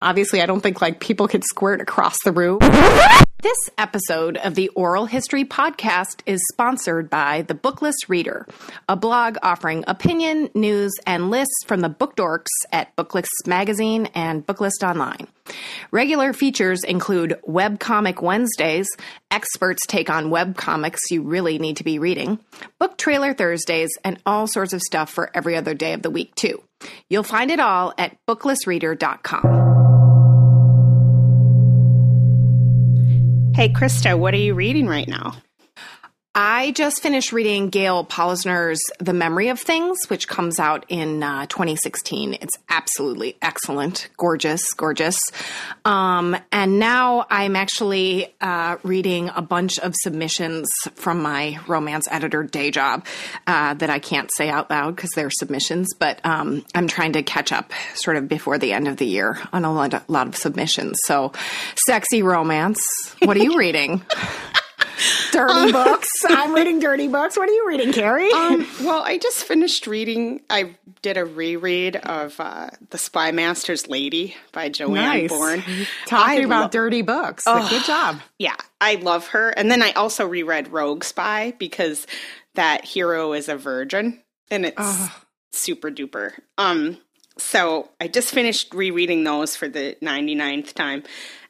Obviously, I don't think like people could squirt across the room. This episode of the Oral History Podcast is sponsored by The Booklist Reader, a blog offering opinion, news, and lists from the book dorks at Booklist Magazine and Booklist Online. Regular features include Webcomic Wednesdays, experts take on web comics you really need to be reading, Book Trailer Thursdays, and all sorts of stuff for every other day of the week, too. You'll find it all at booklistreader.com. Hey, Christa, what are you reading right now? I just finished reading Gae Polisner's The Memory of Things, which comes out in uh, 2016. It's absolutely excellent, gorgeous, gorgeous. Um, and now I'm actually uh, reading a bunch of submissions from my romance editor day job uh, that I can't say out loud because they're submissions, but um, I'm trying to catch up sort of before the end of the year on a lot, a lot of submissions. So, sexy romance. What are you reading? dirty books. I'm reading dirty books. What are you reading, Carrie? Um, well, I just finished reading. I did a reread of uh, The Spymaster's Lady by Joanna nice. Bourne. Talking I about lo- dirty books. Oh. Good job. Yeah, I love her. And then I also reread Rogue Spy because that hero is a virgin and it's Ugh. super duper. Um, so I just finished rereading those for the 99th time.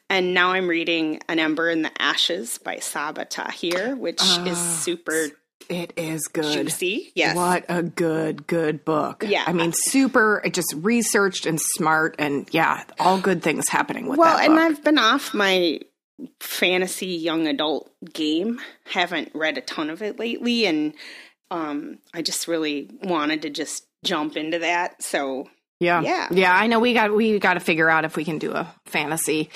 And now I'm reading An Ember in the Ashes by Sabaa Tahir, which is super It is good. juicy. Yes. What a good, good book. Yeah. I mean, super, just researched and smart, and yeah, all good things happening with Well, and. I've been off my fantasy young adult game. Haven't read a ton of it lately, and um, I just really wanted to just jump into that. So Yeah. Yeah. Yeah, I know we got we got to figure out if we can do a fantasy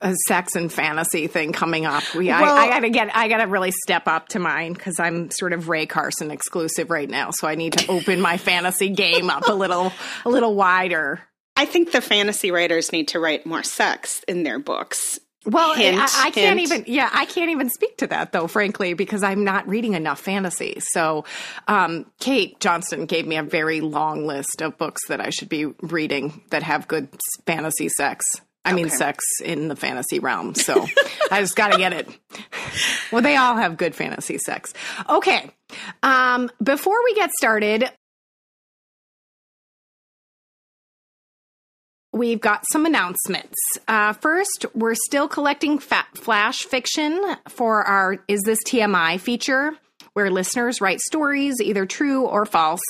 a sex and fantasy thing coming up. We Well- I, I got to get I got to really step up to mine cuz I'm sort of Rae Carson exclusive right now, so I need to open my fantasy game up a little a little wider. I think the fantasy writers need to write more sex in their books. Well, Hint, I, I can't even. Yeah, I can't even speak to that though, frankly, because I'm not reading enough fantasy. So, um, Kate Johnston gave me a very long list of books that I should be reading that have good fantasy sex. I mean, sex in the fantasy realm. So, I just got to get it. Well, they all have good fantasy sex. Okay. Um, before we get started, We've got some announcements. Uh, first, we're still collecting flash fiction for our Is This TMI feature, where listeners write stories, either true or false,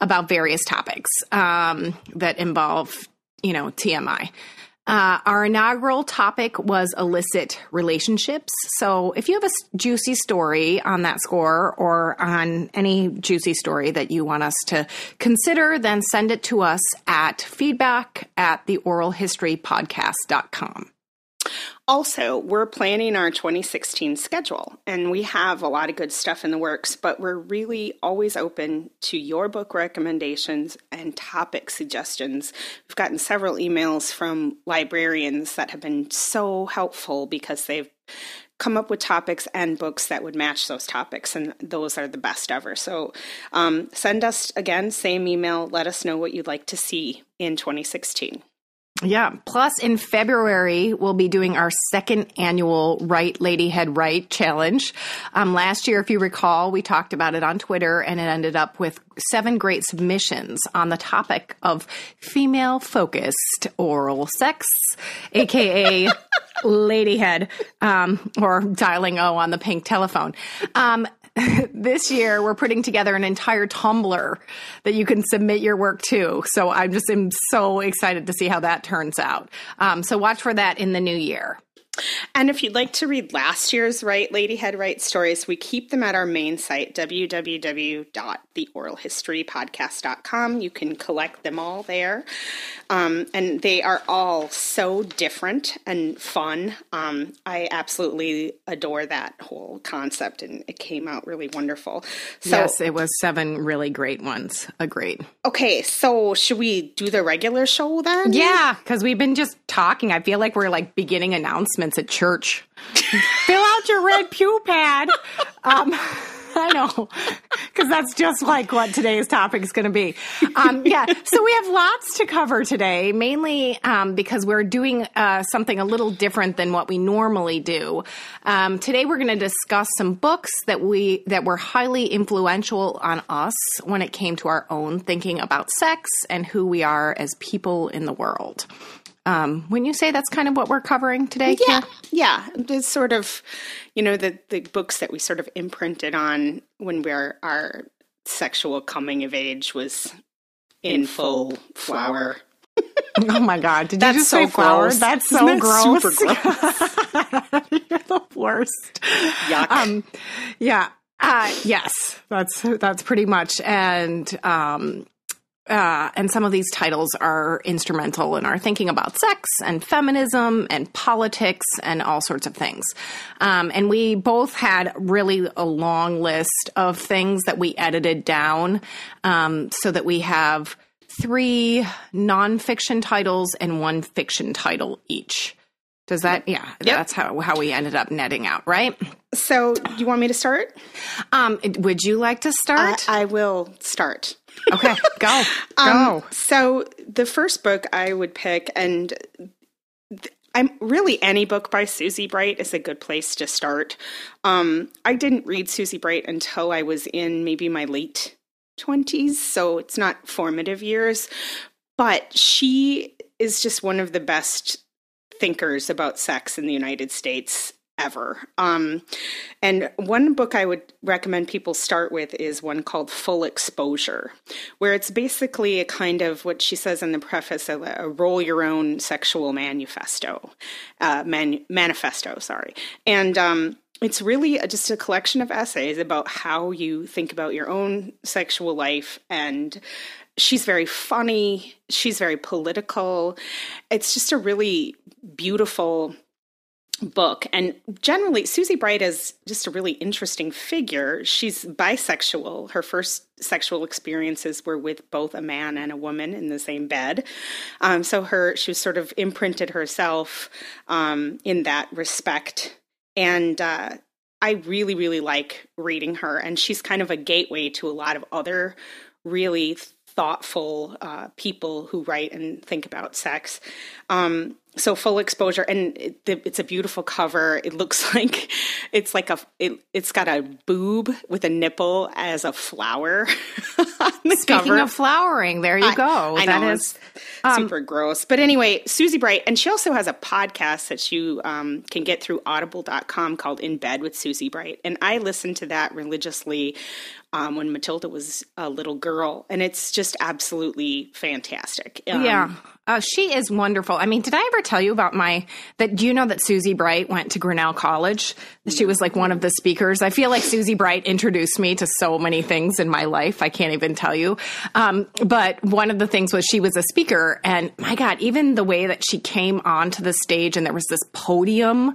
about various topics um, that involve, you know, TMI. Uh, our inaugural topic was illicit relationships. So if you have a juicy story on that score or on any juicy story that you want us to consider, then send it to us at feedback at the oralhistorypodcast.com. Also, we're planning our 2016 schedule, and we have a lot of good stuff in the works, but we're really always open to your book recommendations and topic suggestions. We've gotten several emails from librarians that have been so helpful because they've come up with topics and books that would match those topics, and those are the best ever. So, um, send us again, same email, let us know what you'd like to see in 2016. Yeah. Plus, in February, we'll be doing our second annual Right Lady Head Right challenge. Um, last year, if you recall, we talked about it on Twitter, and it ended up with seven great submissions on the topic of female focused oral sex, aka ladyhead, um, or dialing O on the pink telephone. Um, this year we're putting together an entire Tumblr that you can submit your work to. So I'm just am so excited to see how that turns out. Um, so watch for that in the new year. And if you'd like to read last year's Right Lady Head Right stories, we keep them at our main site, www.theoralhistorypodcast.com. You can collect them all there. Um, and they are all so different and fun. Um, I absolutely adore that whole concept, and it came out really wonderful. So, yes, it was seven really great ones. Agreed. okay, so should we do the regular show then? Yeah, because we've been just talking. I feel like we're like beginning announcements at church. Fill out your red pew pad. Um, I know, because that's just like what today's topic is going to be. Um, yeah, so we have lots to cover today, mainly um, because we're doing uh, something a little different than what we normally do. Um, today, we're going to discuss some books that we that were highly influential on us when it came to our own thinking about sex and who we are as people in the world. Um, wouldn't you say that's kind of what we're covering today? Yeah, yeah. It's sort of, you know, the the books that we sort of imprinted on when we're our sexual coming of age was in, in full flower. oh my god! Did That's you just so say flower? Gross. That's so that gross. gross? You're the worst. Yuck. Um, yeah. Uh, yes, that's that's pretty much. And um, uh, and some of these titles are instrumental in our thinking about sex and feminism and politics and all sorts of things. Um, and we both had really a long list of things that we edited down um, so that we have three nonfiction titles and one fiction title each. Does that, yeah, yep. that's how, how we ended up netting out, right? So, do you want me to start? Um, would you like to start? I, I will start. Okay, go. Um, go. Um, so the first book I would pick, and th- I'm really any book by Susie Bright is a good place to start. Um, I didn't read Susie Bright until I was in maybe my late 20s, so it's not formative years, but she is just one of the best thinkers about sex in the United States ever. Um, and one book I would recommend people start with is one called Full Exposure, where it's basically a kind of what she says in the preface a, a roll your own sexual manifesto, uh, man, manifesto, sorry. And um, it's really a, just a collection of essays about how you think about your own sexual life and she's very funny she's very political it's just a really beautiful book. And generally, Susie Bright is just a really interesting figure. She's bisexual. Her first sexual experiences were with both a man and a woman in the same bed. Um, so her she was sort of imprinted herself um, in that respect. And uh, I really, really like reading her. And she's kind of a gateway to a lot of other really thoughtful uh, people who write and think about sex. Um, so full exposure and it, it's a beautiful cover. It looks like it's like a it, it's got a boob with a nipple as a flower speaking cover. of flowering there you I, go. I that know, is um, super gross. But anyway susie bright and she also has a podcast that you um, can get through audible.com called in bed with susie bright. And i listen to that religiously um, when Matilda was a little girl, and it's just absolutely fantastic. Um, yeah, uh, she is wonderful. I mean, did I ever tell you about my that? Do you know that Susie Bright went to Grinnell College? She was like one of the speakers. I feel like Susie Bright introduced me to so many things in my life. I can't even tell you. Um, but one of the things was she was a speaker, and my God, even the way that she came onto the stage and there was this podium,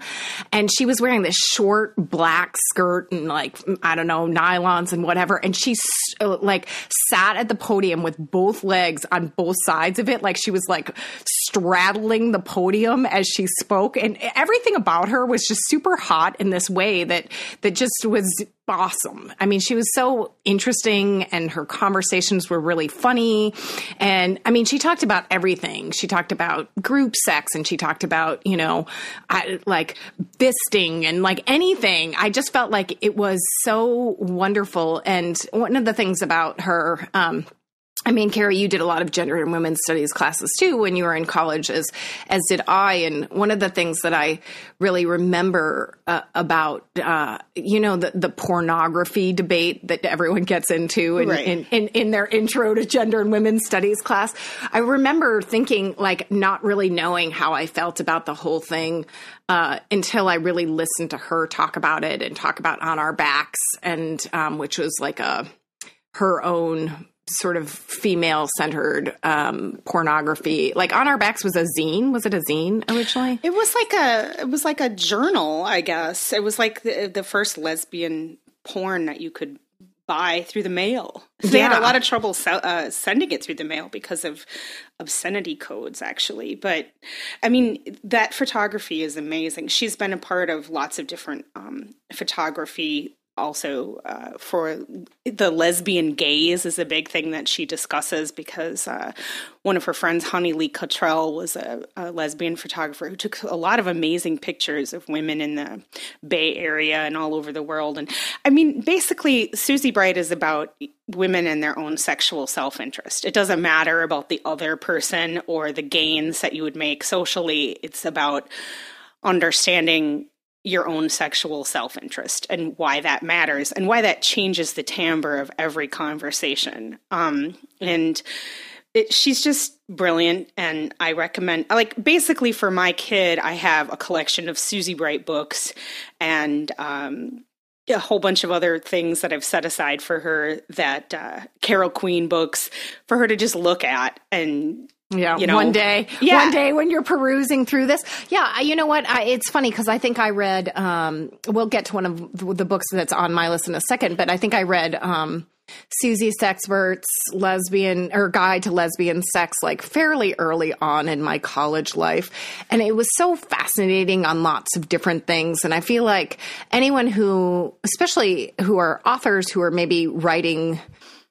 and she was wearing this short black skirt and like I don't know nylons and whatever, and she like sat at the podium with both legs on both sides of it, like she was like like straddling the podium as she spoke and everything about her was just super hot in this way that that just was awesome. I mean, she was so interesting and her conversations were really funny. And I mean, she talked about everything. She talked about group sex and she talked about, you know, I, like fisting and like anything. I just felt like it was so wonderful. And one of the things about her, um, I mean, Carrie, you did a lot of gender and women's studies classes too when you were in college, as as did I. And one of the things that I really remember uh, about, uh, you know, the the pornography debate that everyone gets into in, right. in, in, in their intro to gender and women's studies class. I remember thinking, like, not really knowing how I felt about the whole thing uh, until I really listened to her talk about it and talk about on our backs, and um, which was like a her own sort of female centered um, pornography. Like on our backs was a zine. Was it a zine originally? It was like a it was like a journal, I guess. It was like the, the first lesbian porn that you could buy through the mail. They yeah. had a lot of trouble uh, sending it through the mail because of obscenity codes, actually. But I mean, that photography is amazing. She's been a part of lots of different um, photography also uh, for the lesbian gaze is a big thing that she discusses because uh, one of her friends, Honey Lee Cottrell, was a, a, lesbian photographer who took a lot of amazing pictures of women in the Bay Area and all over the world. And I mean, basically, Susie Bright is about women and their own sexual self interest. It doesn't matter about the other person or the gains that you would make socially, it's about understanding your own sexual self interest and why that matters and why that changes the timbre of every conversation. Um, and it, she's just brilliant, and I recommend. Like basically, for my kid, I have a collection of Susie Bright books and um, a whole bunch of other things that I've set aside for her. That uh, Carol Queen books for her to just look at and yeah, you know, one day, yeah. one day when you're perusing through this, yeah, you know what? I, it's funny because I think I read. Um, we'll get to one of the books that's on my list in a second, but I think I read um, Susie Sexpert's lesbian or guide to lesbian sex like fairly early on in my college life, and it was so fascinating on lots of different things. And I feel like anyone who, especially who are authors who are maybe writing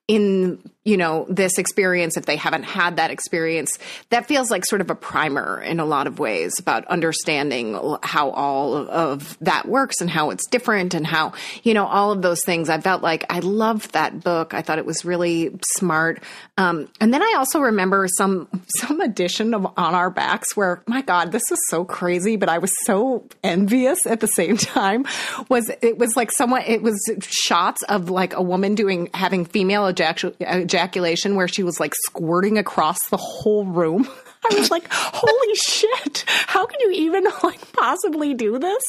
in you know this experience if they haven't had that experience that feels like sort of a primer in a lot of ways about understanding how all of that works and how it's different and how you know all of those things. I felt like i loved that book. I thought it was really smart. Um, and then i also remember some some edition of on our backs where my god this is so crazy but i was so envious at the same time. Was it was like someone it was shots of like a woman doing having female ejaculation ejaculation where she was like squirting across the whole room. I was like, holy shit, how can you even like possibly do this?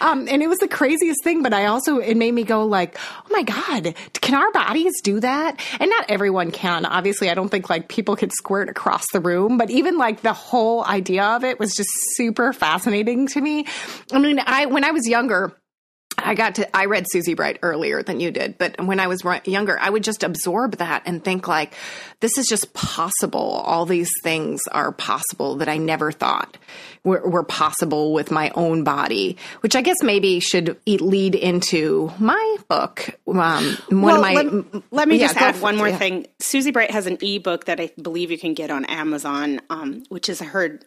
Um, and it was the craziest thing, but I also, it made me go like, oh my God, can our bodies do that? And not everyone can. Obviously, I don't think like people could squirt across the room, but even like the whole idea of it was just super fascinating to me. I mean, I, when I was younger, I got to, I read Susie Bright earlier than you did, but when I was younger, I would just absorb that and think like, this is just possible. All these things are possible that I never thought were, were possible with my own body, which I guess maybe should lead into my book. Um, one well, of my, let, let me yeah, just add one more yeah. thing. Susie Bright has an ebook that I believe you can get on Amazon, um, which is her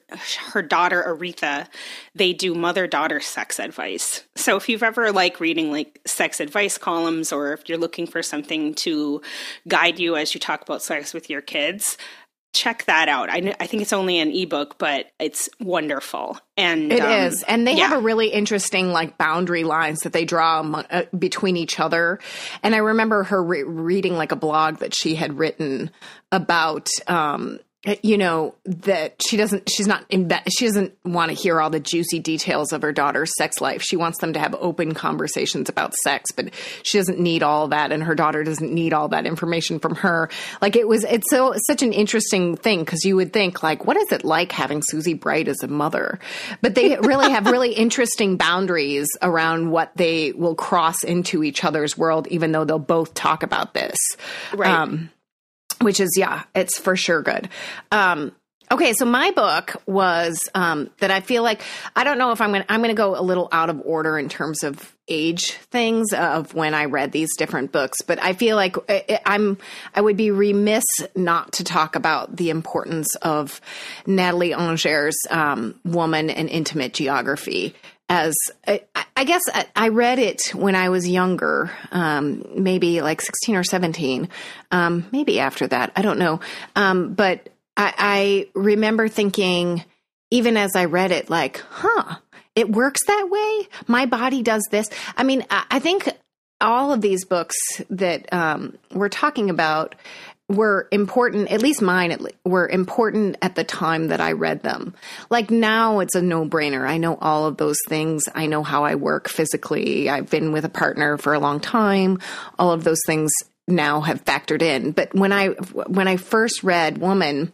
her daughter Aretha. They do mother daughter sex advice. So if you've ever like reading like sex advice columns, or if you're looking for something to guide you as you talk about sex with your kids, check that out. I, I think it's only an ebook, but it's wonderful. And it um, is, and they yeah. have a really interesting like boundary lines that they draw among, uh, between each other. And I remember her re- reading like a blog that she had written about um, you know that she doesn't she's not she doesn't want to hear all the juicy details of her daughter's sex life. She wants them to have open conversations about sex but she doesn't need all that and her daughter doesn't need all that information from her. Like it was it's so such an interesting thing because you would think like what is it like having susie bright as a mother? But they really have really interesting boundaries around what they will cross into each other's world even though they'll both talk about this. Right. Um, which is yeah, it's for sure good. Um, okay, so my book was um, that I feel like I don't know if I'm gonna I'm gonna go a little out of order in terms of age things of when I read these different books, but I feel like I'm I would be remiss not to talk about the importance of Natalie Angier's um, Woman and Intimate Geography as I, I, guess I read it when I was younger, um, maybe like 16 or 17, um, maybe after that. I don't know. Um, but I, I, remember thinking, even as I read it, like, huh, it works that way. My body does this. I mean, I, I think all of these books that um, we're talking about were important, at least mine at were important at the time that I read them. Like now it's a no brainer. I know all of those things. I know how I work physically. I've been with a partner for a long time. All of those things now have factored in. But when I, when I first read Woman,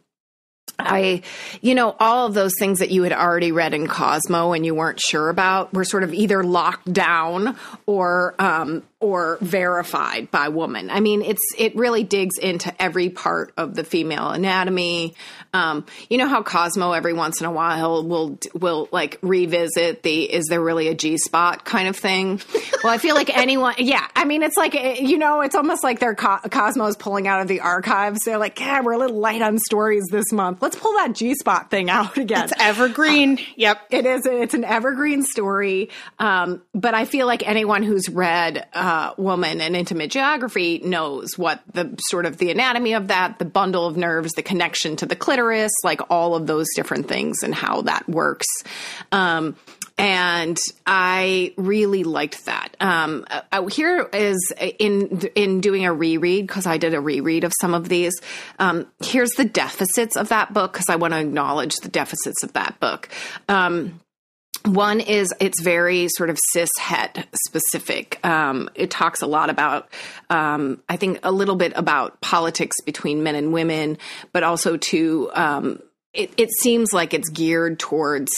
I, you know, all of those things that you had already read in Cosmo and you weren't sure about were sort of either locked down or, um, or verified by woman. I mean, it's it really digs into every part of the female anatomy. Um, you know how Cosmo every once in a while will will like revisit the is there really a G spot kind of thing. Well, I feel like anyone, yeah. I mean, it's like you know, it's almost like they're Co- Cosmo's pulling out of the archives. They're like, yeah, we're a little light on stories this month. Let's pull that G spot thing out again. It's evergreen. Uh, yep, it is. It's an evergreen story. Um, but I feel like anyone who's read. Uh, uh, woman in intimate geography knows what the sort of the anatomy of that, the bundle of nerves, the connection to the clitoris, like all of those different things and how that works. Um, and I really liked that. Um, uh, here is in in doing a reread because I did a reread of some of these. Um, here's the deficits of that book because I want to acknowledge the deficits of that book. Um, one is it's very sort of cis het specific. Um, it talks a lot about, um, I think, a little bit about politics between men and women, but also to um, it, it seems like it's geared towards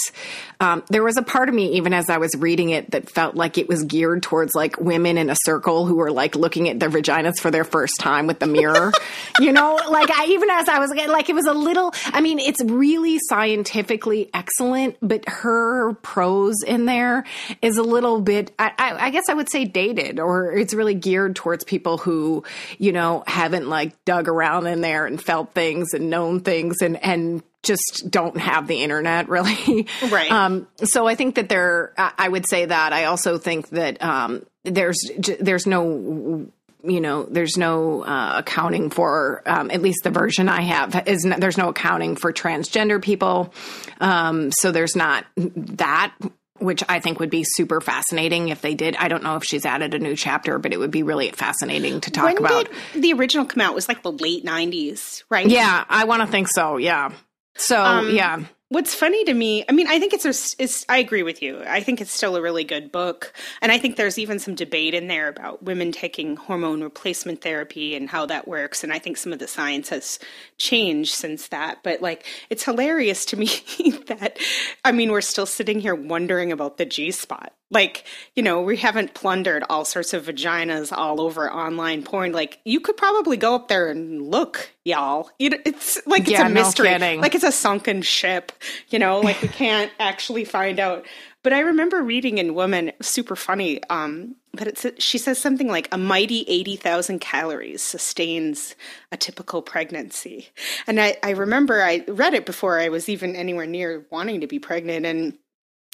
um, there was a part of me even as i was reading it that felt like it was geared towards like women in a circle who were like looking at their vaginas for their first time with the mirror. You know? Like i even as i was like it was a little i mean it's really scientifically excellent but her prose in there is a little bit I, I, I guess i would say dated or it's really geared towards people who you know haven't like dug around in there and felt things and known things and and just don't have the internet really. Right. Um, so I think that there, I would say that. I also think that um, there's there's no you know there's no uh, accounting for um, at least the version i have is there's no accounting for transgender people um, so there's not that which i think would be super fascinating if they did i don't know if she's added a new chapter but it would be really fascinating to talk when about the original come out it was like the late 90s right yeah i want to think so yeah so um, yeah. What's funny to me, I mean, I think it's, a, it's, I agree with you. I think it's still a really good book. And I think there's even some debate in there about women taking hormone replacement therapy and how that works. And I think some of the science has changed since that. But like, it's hilarious to me that, I mean, we're still sitting here wondering about the G spot. Like, you know, we haven't plundered all sorts of vaginas all over online porn. Like, you could probably go up there and look, y'all. It's like it's yeah, a mystery. No like it's a sunken ship, you know, like we can't actually find out. But I remember reading in Woman, super funny, um, but it's she says something like a mighty 80,000 calories sustains a typical pregnancy. And I, I remember I read it before I was even anywhere near wanting to be pregnant. And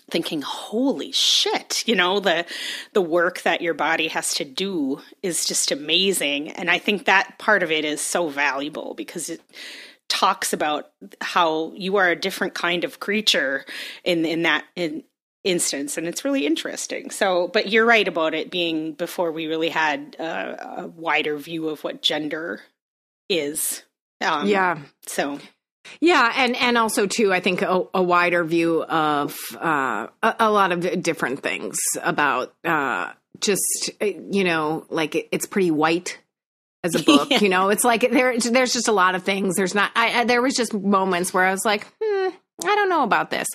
thinking holy shit you know the the work that your body has to do is just amazing. And i think that part of it is so valuable because it talks about how you are a different kind of creature in in that in instance and it's really interesting. So but you're right about it being before we really had a wider view of what gender is. Um, yeah. so yeah, and and also too, I think a, a wider view of uh, a, a, lot of different things about uh, just you know, like it, it's pretty white as a book. yeah. You know, it's like there there's just a lot of things. There's not. I, I, there was just moments where I was like, hmm, I don't know about this.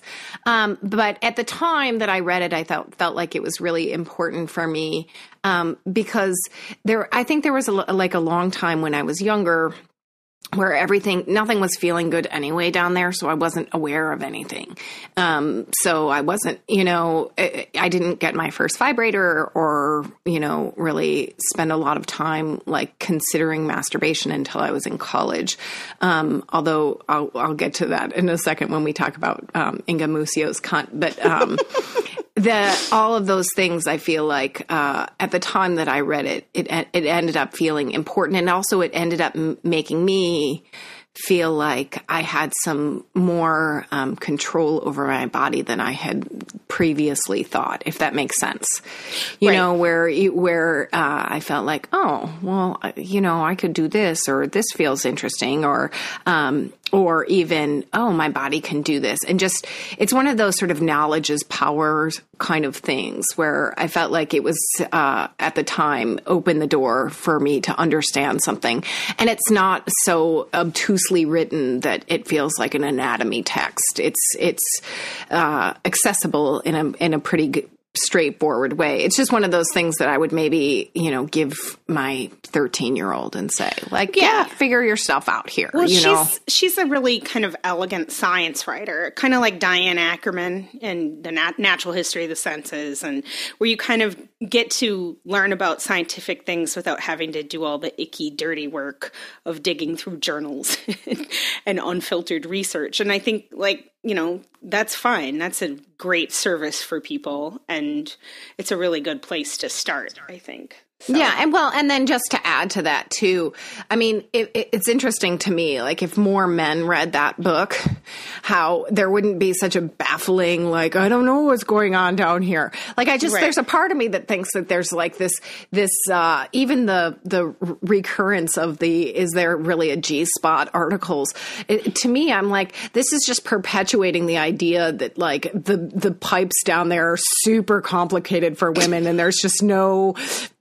Um, but at the time that I read it, I felt felt like it was really important for me um, because there. I think there was a, like a long time when I was younger where everything nothing was feeling good anyway down there so i wasn't aware of anything. Um, so i wasn't you know I, didn't get my first vibrator or you know really spend a lot of time like considering masturbation until i was in college. Um, although I'll, I'll, get to that in a second when we talk about um, inga muscio's cunt but um, the all of those things I feel like uh, at the time that I read it, it it ended up feeling important, and also it ended up m- making me feel like I had some more um, control over my body than I had previously thought, if that makes sense. You right. know, where where uh, I felt like, oh, well, you know, I could do this, or this feels interesting, or um, or even, oh, my body can do this. And just, it's one of those sort of knowledge is power kind of things where I felt like it was, uh, at the time, open the door for me to understand something. And it's not so obtusely written that it feels like an anatomy text. It's, it's, uh, accessible in a, in a pretty straightforward way. It's just one of those things that I would maybe, you know, give my 13 year old and say, like, yeah. yeah. figure yourself out here. Well, you she's, know, she's a really kind of elegant science writer, kind of like Diane Ackerman in the nat- natural history of the senses, and where you kind of get to learn about scientific things without having to do all the icky, dirty work of digging through journals and unfiltered research. And I think, like, you know, that's fine. That's a great service for people. And it's a really good place to start, I think. So. Yeah, and well, and then just to add to that too, I mean, it, it, it's interesting to me, like if more men read that book, how there wouldn't be such a baffling, like I don't know what's going on down here. Like I just, right. there's a part of me that thinks that there's like this, this, uh, even the the recurrence of the is there really a G spot articles. It, to me, I'm like, this is just perpetuating the idea that like the the pipes down there are super complicated for women, and there's just no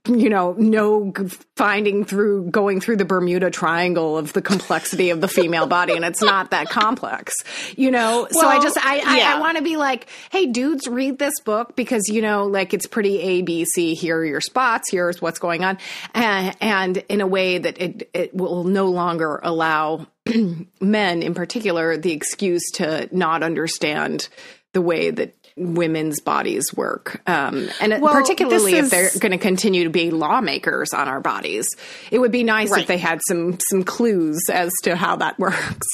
you know, no finding through going through the Bermuda Triangle of the complexity of the female body, and it's not that complex, you know. Well, so I just I yeah. I, I want to be like, hey, dudes, read this book because you know, like it's pretty A B C. Here are your spots. Here's what's going on, and, and in a way that it it will no longer allow men, in particular, the excuse to not understand the way that women's bodies work. Um, and well, particularly is, if they're going to continue to be lawmakers on our bodies, it would be nice right. if they had some some clues as to how that works.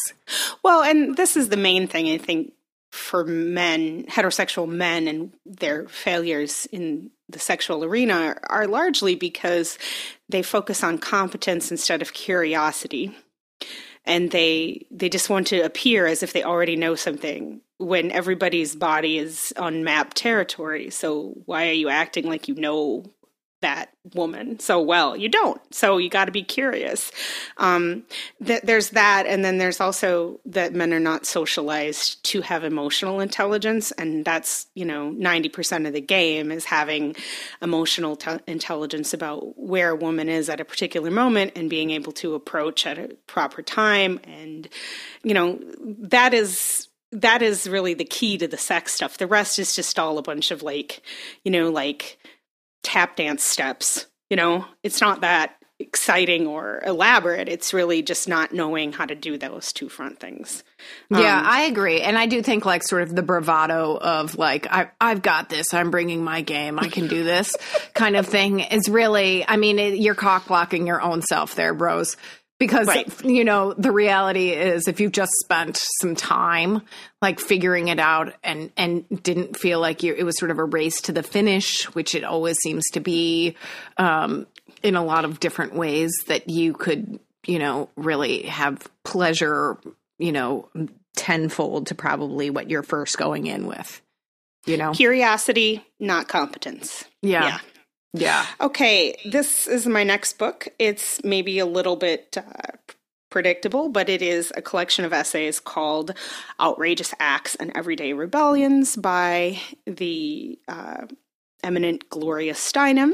Well, and this is the main thing I think for men, heterosexual men, and their failures in the sexual arena are largely because they focus on competence instead of curiosity and they they just want to appear as if they already know something when everybody's body is on map territory. So why are you acting like you know that woman so well? You don't. So you got to be curious. Um, th- there's that, and then there's also that men are not socialized to have emotional intelligence, and that's you know ninety percent of the game is having emotional te- intelligence about where a woman is at a particular moment and being able to approach at a proper time, and you know that is that is really the key to the sex stuff. The rest is just all a bunch of like, you know, like tap dance steps. You know, it's not that exciting or elaborate. It's really just not knowing how to do those two front things. Yeah, um, I agree. And I do think like sort of the bravado of like, I, I've got this, I'm bringing my game, I can do this kind of thing is really, I mean, it, you're cock blocking your own self there, bros because right. you know the reality is if you've just spent some time like figuring it out and and didn't feel like you it was sort of a race to the finish which it always seems to be um, in a lot of different ways that you could you know really have pleasure you know tenfold to probably what you're first going in with you know curiosity not competence yeah. yeah. Yeah. Okay, this is my next book. It's maybe a little bit uh, predictable, but it is a collection of essays called Outrageous Acts and Everyday Rebellions by the uh, eminent Gloria Steinem.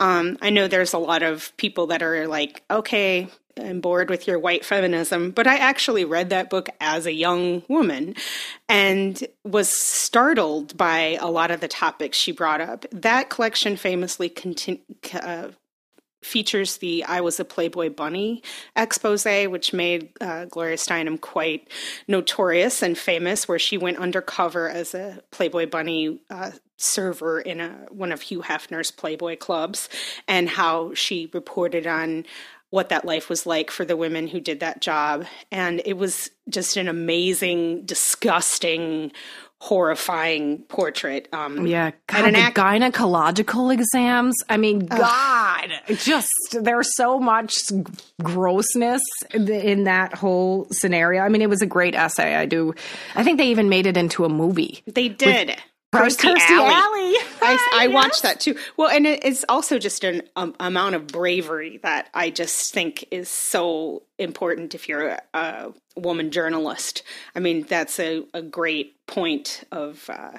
Um, I know there's a lot of people that are like, okay, I'm bored with your white feminism, but I actually read that book as a young woman and was startled by a lot of the topics she brought up. That collection famously continu- uh, features the I Was a Playboy Bunny expose, which made uh, Gloria Steinem quite notorious and famous, where she went undercover as a Playboy Bunny uh, server in a, one of Hugh Hefner's Playboy clubs, and how she reported on what that life was like for the women who did that job. And it was just an amazing, disgusting, horrifying portrait. Um, yeah, God, and the act- gynecological exams. I mean, God, just there's so much grossness in that whole scenario. I mean, it was a great essay. I do. I think they even made it into a movie. They did. With, Kirstie, Kirstie Alley. Alley. I, I yes. watched that too. Well, and it's also just an um, amount of bravery that I just think is so important if you're a, a woman journalist. I mean, that's a, a great point of uh,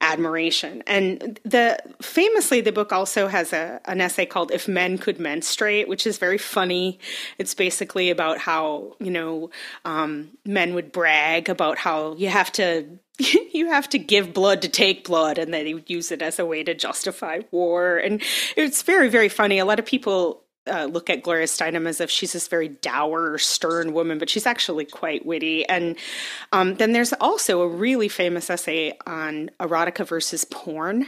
admiration. And the famously, the book also has a, an essay called "If Men Could Menstruate," which is very funny. It's basically about how you know um, men would brag about how you have to you have to give blood to take blood and then he would use it as a way to justify war and it's very very funny a lot of people uh, look at Gloria Steinem as if she's this very dour, stern woman, but she's actually quite witty. And um, then there's also a really famous essay on erotica versus porn,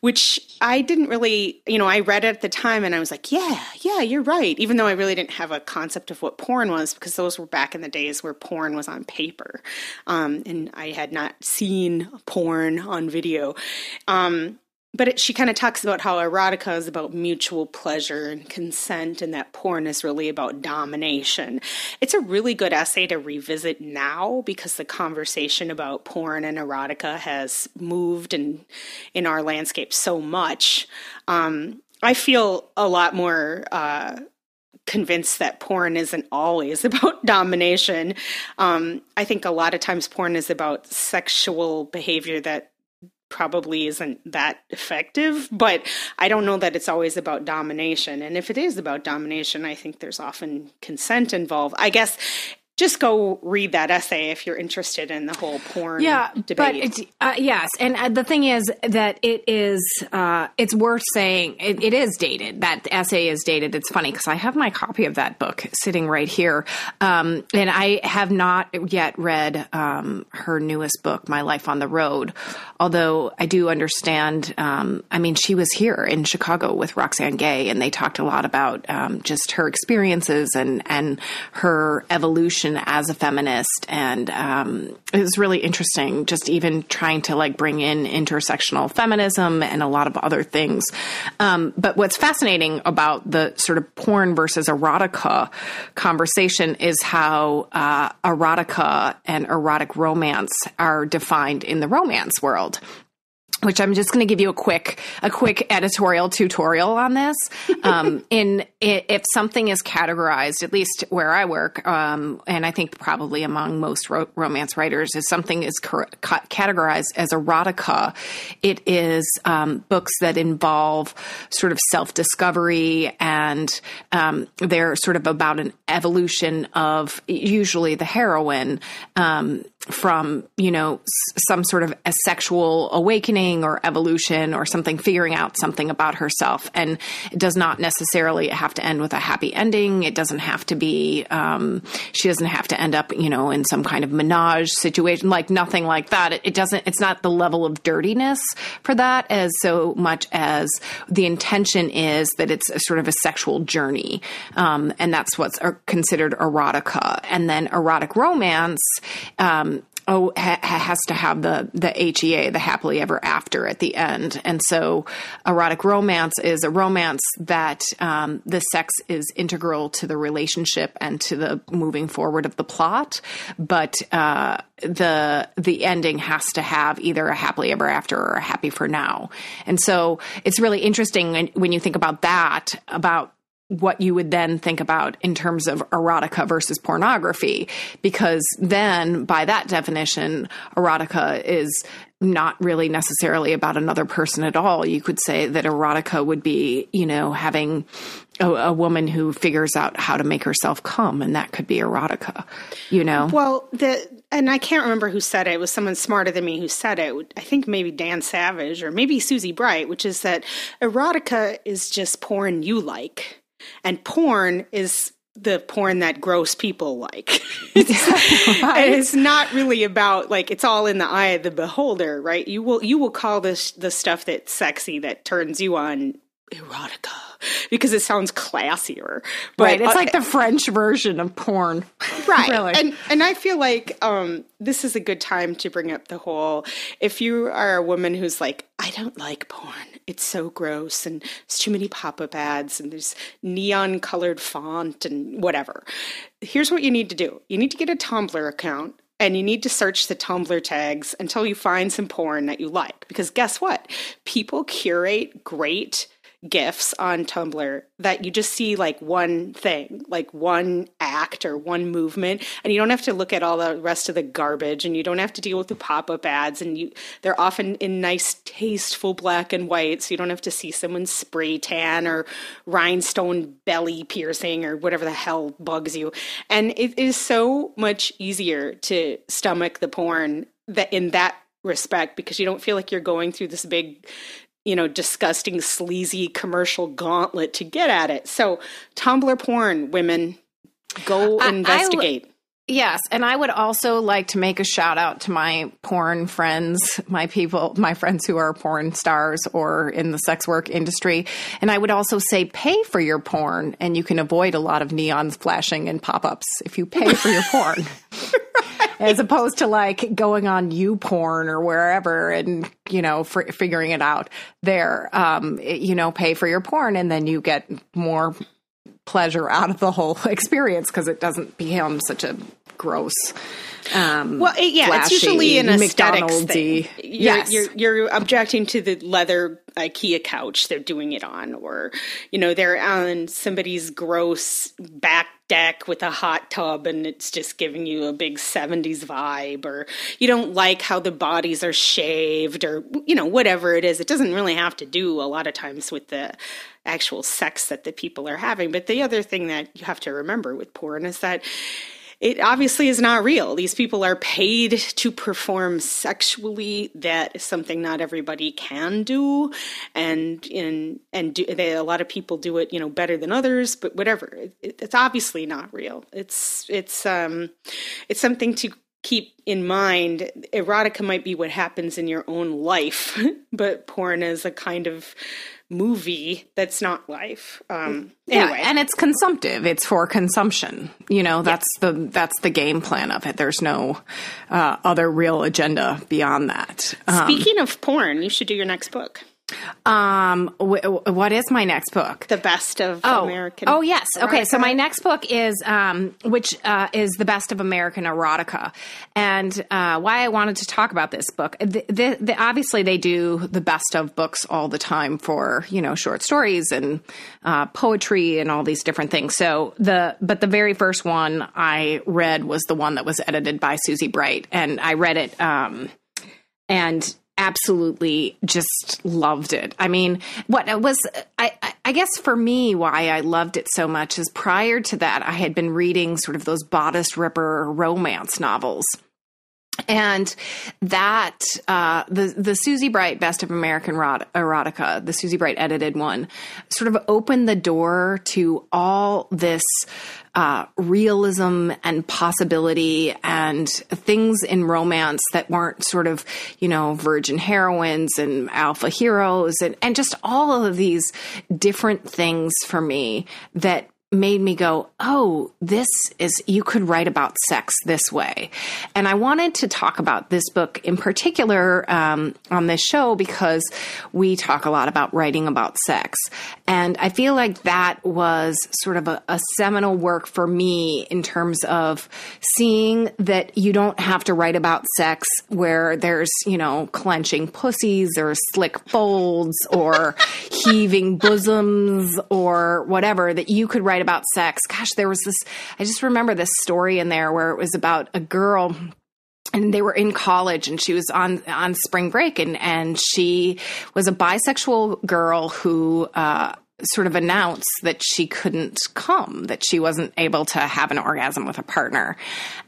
which I didn't really, you know, I read it at the time and I was like, yeah, yeah, you're right. Even though I really didn't have a concept of what porn was, because those were back in the days where porn was on paper. Um, and I had not seen porn on video. Um, but it, she kind of talks about how erotica is about mutual pleasure and consent, and that porn is really about domination. It's a really good essay to revisit now because the conversation about porn and erotica has moved in in our landscape so much. Um, I feel a lot more. Uh, convinced that porn isn't always about domination. Um, I think a lot of times porn is about sexual behavior that probably isn't that effective, but I don't know that it's always about domination. And if it is about domination, I think there's often consent involved. I guess just go read that essay if you're interested in the whole porn yeah, debate. But uh, yes, and uh, the thing is that it is uh, it's worth saying it, it is dated. That essay is dated. It's funny because I have my copy of that book sitting right here, um, and I have not yet read um, her newest book, My Life on the Road. Although I do understand. Um, I mean, she was here in Chicago with Roxane Gay, and they talked a lot about um, just her experiences and and her evolution as a feminist, and um, it was really interesting. Just even trying to like bring in intersectional feminism and a lot of other things. Um, but what's fascinating about the sort of porn versus erotica conversation is how uh, erotica and erotic romance are defined in the romance world which I'm just going to give you a quick a quick editorial tutorial on this. Um, in if something is categorized, at least where I work, um, and I think probably among most ro- romance writers, is something is ca- categorized as erotica. It is um, books that involve sort of self discovery, and um, they're sort of about an evolution of usually the heroine um, from you know some sort of a sexual awakening or evolution or something figuring out something about herself. And it does not necessarily have to end with a happy ending. It doesn't have to be um, she doesn't have to end up you know in some kind of menage situation like nothing like that. It, it doesn't it's not the level of dirtiness for that as so much as the intention is that it's a sort of a sexual journey. Um, and that's what's considered erotica. And then erotic romance um, oh ha- has to have the the HEA the happily ever after at the end. And so erotic romance is a romance that um, the sex is integral to the relationship and to the moving forward of the plot. But uh, the the ending has to have either a happily ever after or a happy for now. And so it's really interesting when you think about that about what you would then think about in terms of erotica versus pornography, because then by that definition, erotica is not really necessarily about another person at all. You could say that erotica would be, you know, having a, a, woman who figures out how to make herself come, and that could be erotica, you know? Well, the, and I can't remember who said it. It was someone smarter than me who said it. I think maybe Dan Savage or maybe Susie Bright, which is that erotica is just porn you like and porn is the porn that gross people like. and it's not really about like it's all in the eye of the beholder, right? You will you will call this the stuff that's sexy that turns you on erotica because it sounds classier. But, right, it's uh, like the French version of porn. Right. really. And and I feel like um, this is a good time to bring up the whole if you are a woman who's like I don't like porn. It's so gross and it's too many pop-up ads and there's neon colored font and whatever. Here's what you need to do. You need to get a Tumblr account and you need to search the Tumblr tags until you find some porn that you like. Because guess what? People curate great gifs on Tumblr that you just see like one thing, like one act or one movement, and you don't have to look at all the rest of the garbage, and you don't have to deal with the pop up ads, and you they're often in nice, tasteful black and white, so you don't have to see someone's spray tan or rhinestone belly piercing or whatever the hell bugs you, and it is so much easier to stomach the porn that in that respect because you don't feel like you're going through this big you know, disgusting, sleazy commercial gauntlet to get at it. So, Tumblr porn, women, go I, investigate. I, Yes, and I would also like to make a shout out to my porn friends, my people, my friends who are porn stars or in the sex work industry. And I would also say pay for your porn and you can avoid a lot of neons flashing and pop-ups if you pay for your porn. As opposed to like going on YouPorn or wherever and, you know, for, figuring it out there. Um, it, you know, pay for your porn and then you get more pleasure out of the whole experience because it doesn't become such a gross. Um, well, yeah, flashy, it's usually an aesthetic thing. You're, yes. you're, you're objecting to the leather IKEA couch they're doing it on, or you know they're on somebody's gross back deck with a hot tub, and it's just giving you a big '70s vibe, or you don't like how the bodies are shaved, or you know whatever it is. It doesn't really have to do a lot of times with the actual sex that the people are having. But the other thing that you have to remember with porn is that it obviously is not real. These people are paid to perform sexually. That is something not everybody can do, and in and do, they, a lot of people do it, you know, better than others. But whatever, it, it's obviously not real. It's it's um, it's something to keep in mind. Erotica might be what happens in your own life, but porn is a kind of movie that's not life. Um, anyway. Yeah, and it's consumptive. It's for consumption. You know, that's yeah. the that's the game plan of it. There's no uh, other real agenda beyond that. Um, Speaking of porn, you should do your next book. Um, w- what is my next book? The best of oh. American. Oh yes. Okay, so my next book is um, which uh, is the best of American erotica, and uh, why I wanted to talk about this book. The, the, the, obviously, they do the best of books all the time for you know short stories and uh, poetry and all these different things. So the but the very first one I read was the one that was edited by Susie Bright, and I read it. Um, and absolutely just loved it. I mean, what it was I, I guess for me why I loved it so much is prior to that I had been reading sort of those bodice ripper romance novels and that uh, the the Susie Bright Best of American Erotica, the Susie Bright edited one, sort of opened the door to all this uh, realism and possibility and things in romance that weren't sort of you know virgin heroines and alpha heroes and and just all of these different things for me that made me go, oh, this is, you could write about sex this way. And I wanted to talk about this book in particular um, on this show because we talk a lot about writing about sex. And I feel like that was sort of a, a seminal work for me in terms of seeing that you don't have to write about sex where there's, you know, clenching pussies or slick folds or heaving bosoms or whatever, that you could write about sex. Gosh, there was this, I just remember this story in there where it was about a girl and they were in college and she was on on spring break and and she was a bisexual girl who uh, sort of announced that she couldn't come, that she wasn't able to have an orgasm with a partner.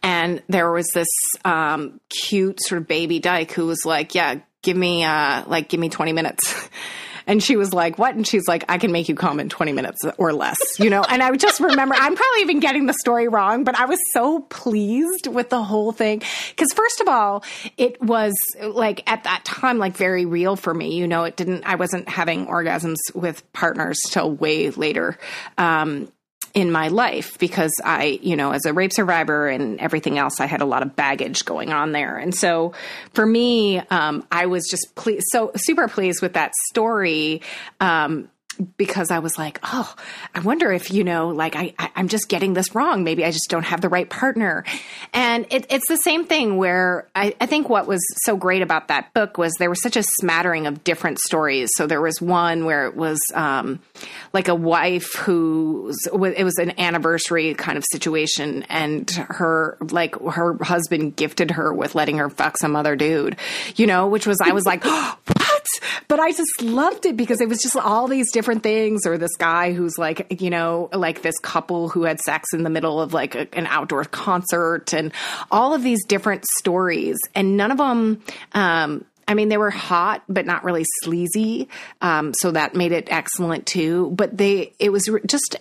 And there was this um, cute sort of baby dyke who was like, "Yeah, give me uh, like give me twenty minutes." And she was like, What? And she's like, I can make you come in 20 minutes or less, you know? And I just remember, I'm probably even getting the story wrong, but I was so pleased with the whole thing. Because, first of all, it was like at that time, like very real for me. You know, it didn't, I wasn't having orgasms with partners till way later. Um, in my life because I, you know, as a rape survivor and everything else, I had a lot of baggage going on there. And so for me, um, I was just ple- so super pleased with that story. Um, because I was like, oh, I wonder if, you know, like I, I, am just getting this wrong. Maybe I just don't have the right partner. And it, it's the same thing where I, I think what was so great about that book was there was such a smattering of different stories. So there was one where it was um, like a wife who, it was an anniversary kind of situation and her, like her husband gifted her with letting her fuck some other dude, you know, which was, I was like, oh, what? But I just loved it because it was just all these different different things or this guy who's like you know like this couple who had sex in the middle of like a, an outdoor concert and all of these different stories and none of them um, I mean, they were hot, but not really sleazy. Um, so that made it excellent too. But they, it was just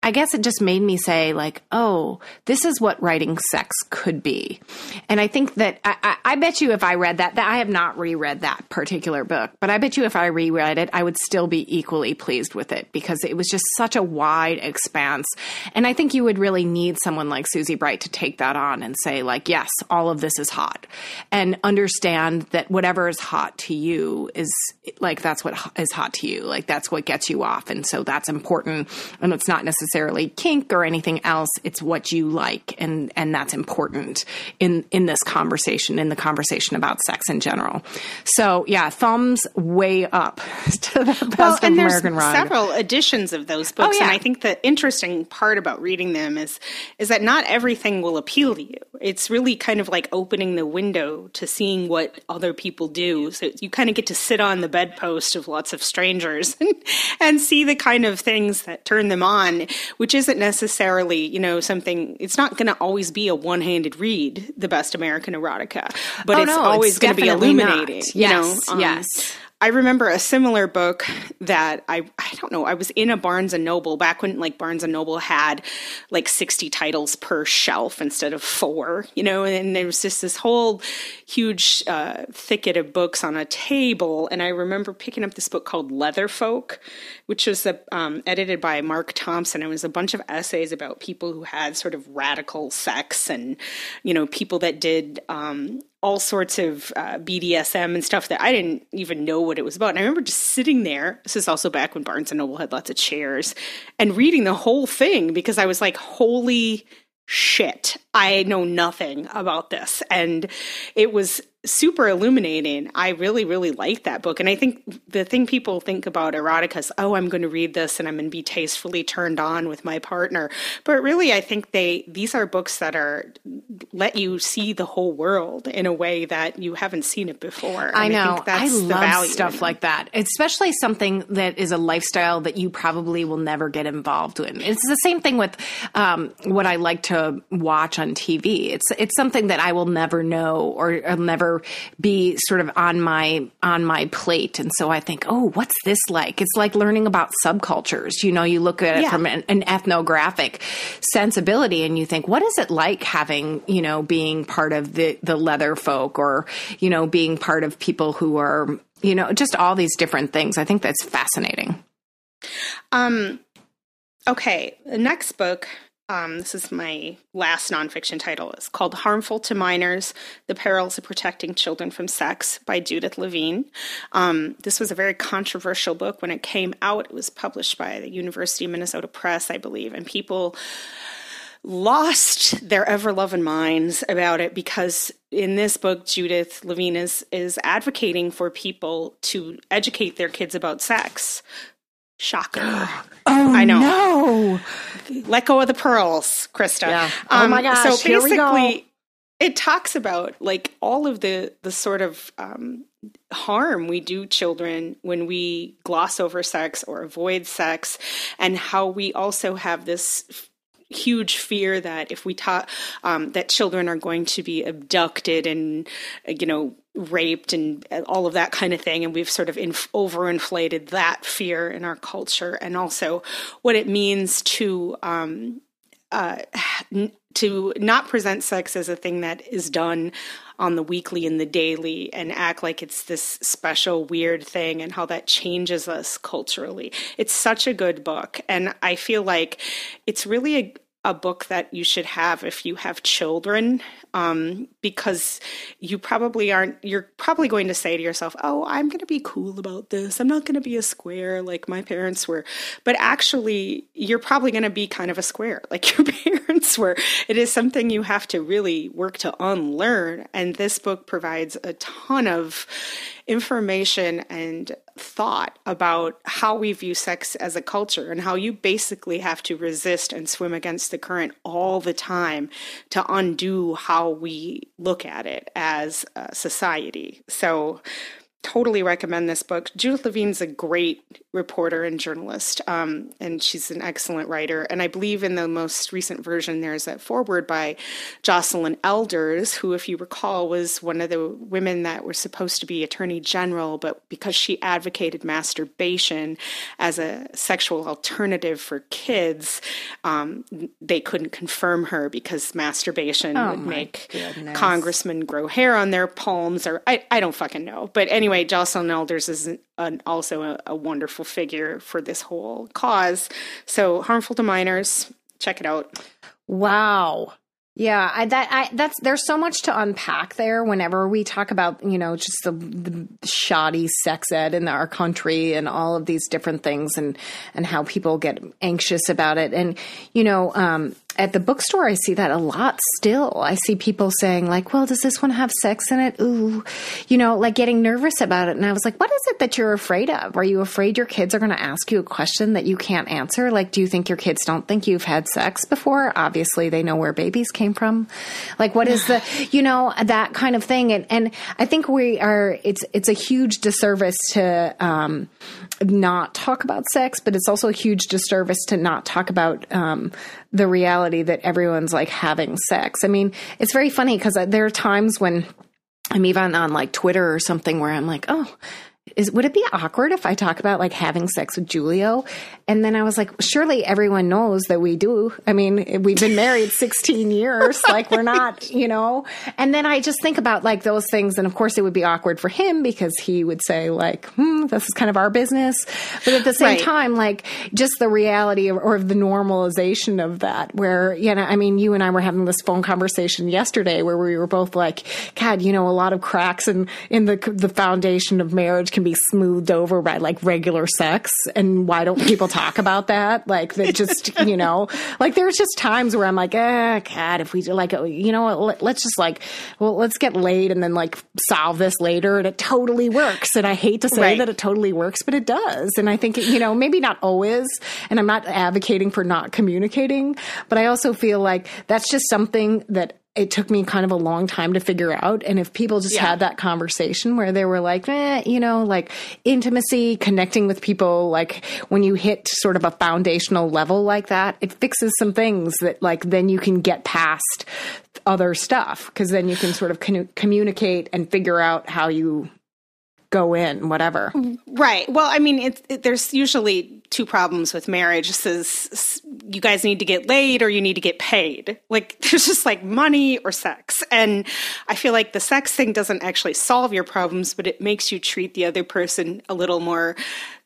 I guess it just made me say, like, oh, this is what writing sex could be. And I think that I, I, I, bet you if I read that, that I have not reread that particular book, but I bet you if I reread it, I would still be equally pleased with it because it was just such a wide expanse. And I think you would really need someone like Susie Bright to take that on and say, like, yes, all of this is hot and understand that whatever is hot to you is like, that's what is hot to you. Like, that's what gets you off. And so that's important. And it's not necessarily necessarily kink or anything else. It's what you like, and and that's important in in this conversation, in the conversation about sex in general. So yeah, thumbs way up to the best well, and there's American Several editions of those oh, books, oh, yeah. and I think the interesting part about reading them is is that not everything will appeal to you. It's really kind of like opening the window to seeing what other people do. So you kind of get to sit on the bedpost of lots of strangers and, and see the kind of things that turn them on which isn't necessarily, you know, something, it's not going to always be a one handed read, the best American erotica, but oh, it's no, always going to be illuminating. Not. Yes, you know? Um, yes. I remember a similar book that I I don't know, I was in a Barnes and Noble back when like Barnes and Noble had like 60 titles per shelf instead of four, you know, and there was just this whole huge uh, thicket of books on a table and I remember picking up this book called Leather Folk, which was a, um, edited by Mark Thompson. It was a bunch of essays about people who had sort of radical sex and you know, people that did um, all sorts of uh, BDSM and stuff that I didn't even know what it was about. And I remember just sitting there. This is also back when Barnes and Noble had lots of chairs and reading the whole thing because I was like, holy shit, I know nothing about this. And it was super illuminating. I really, really like that book. And I think the thing people think about erotica is, oh, I'm going to read this and I'm going to be tastefully turned on with my partner. But really, I think they these are books that are let you see the whole world in a way that you haven't seen it before. I know. I, I love stuff like that, especially something that is a lifestyle that you probably will never get involved in. It's the same thing with um, what I like to watch on TV. It's it's something that I will never know or, or never be sort of on my on my plate. And so I think, oh, what's this like? It's like learning about subcultures. You know, you look at it yeah. from an, an ethnographic sensibility, and you think, what is it like having you know being part of the the leather folk, or you know being part of people who are you know just all these different things. I think that's fascinating. Um. Okay, the next book um, this is my last nonfiction title. It's called Harmful to Minors The Perils of Protecting Children from Sex by Judith Levine. Um, this was a very controversial book when it came out. It was published by the University of Minnesota Press, I believe, and people lost their ever loving minds about it because in this book judith levine is, is advocating for people to educate their kids about sex Shocker. oh, I know. No. Let go of the pearls, Christa. Yeah. Oh um, my gosh. So basically, it talks about like all of the the sort of um, harm we do children when we gloss over sex or avoid sex, and how we also have this huge fear that if we taught um, that children are going to be abducted and you know raped and all of that kind of thing and we've sort of inf- overinflated that fear in our culture and also what it means to um, uh, to not present sex as a thing that is done on the weekly and the daily and act like it's this special weird thing and how that changes us culturally. It's such a good book and I feel like it's really a a book that you should have if you have children um, because you probably aren't you're probably going to say to yourself oh i'm going to be cool about this. I'm not going to be a square like my parents were. But actually you're probably going to be kind of a square like your parents were. It is something you have to really work to unlearn and this book provides a ton of information and thought about how we view sex as a culture and how you basically have to resist and swim against the current all the time to undo how we look at it as a society. So, totally recommend this book. Judith Levine's a great reporter and journalist, um, and she's an excellent writer. And I believe in the most recent version, there's a foreword by Joycelyn Elders, who, if you recall, was one of the women that were supposed to be attorney general, but because she advocated masturbation as a sexual alternative for kids, um, they couldn't confirm her because masturbation oh would make goodness. congressmen grow hair on their palms, or I, I don't fucking know. But anyway, Joycelyn Elders is an, also a, a wonderful figure for this whole cause. So, harmful to minors, check it out. Wow. Yeah, I, that I, that's there's so much to unpack there. Whenever we talk about you know just the, the shoddy sex ed in our country and all of these different things and and how people get anxious about it, and you know um, at the bookstore, I see that a lot still. I see people saying, like, well, does this one have sex in it? Ooh, you know, like getting nervous about it. And I was like, what is it that you're afraid of? Are you afraid your kids are going to ask you a question that you can't answer? Like, do you think your kids don't think you've had sex before? Obviously, they know where babies came from. Like, what is the, you know, that kind of thing. And, and I think we are, it's, it's a huge disservice to, um, not talk about sex, but it's also a huge disservice to not talk about um, the reality that everyone's like having sex. I mean, it's very funny because uh, there are times when I'm even on like Twitter or something where I'm like, oh, is would it be awkward if I talk about like having sex with Julio? And then I was like, surely everyone knows that we do. I mean, we've been married 16 years. Like we're not, you know. And then I just think about like those things, and of course it would be awkward for him because he would say like, "Hmm, this is kind of our business." But at the same right. time, like just the reality of, or the normalization of that, where you know, I mean, you and I were having this phone conversation yesterday where we were both like, "God, you know, a lot of cracks in in the the foundation of marriage." can be smoothed over by like regular sex. And why don't people talk about that? Like that just, you know, like there's just times where I'm like, eh, God, if we do like, you know what, let's just like, well, let's get laid and then like solve this later. And it totally works. And I hate to say right. that it totally works, but it does. And I think, you know, maybe not always. And I'm not advocating for not communicating, but I also feel like that's just something that it took me kind of a long time to figure out. And if people just yeah. had that conversation where they were like, eh, you know, like intimacy, connecting with people, like when you hit sort of a foundational level like that, it fixes some things that like then you can get past other stuff because then you can sort of con- communicate and figure out how you go in, whatever. Right. Well, I mean, it's, it, there's usually two problems with marriage. This is you guys need to get laid or you need to get paid. Like there's just like money or sex. And I feel like the sex thing doesn't actually solve your problems, but it makes you treat the other person a little more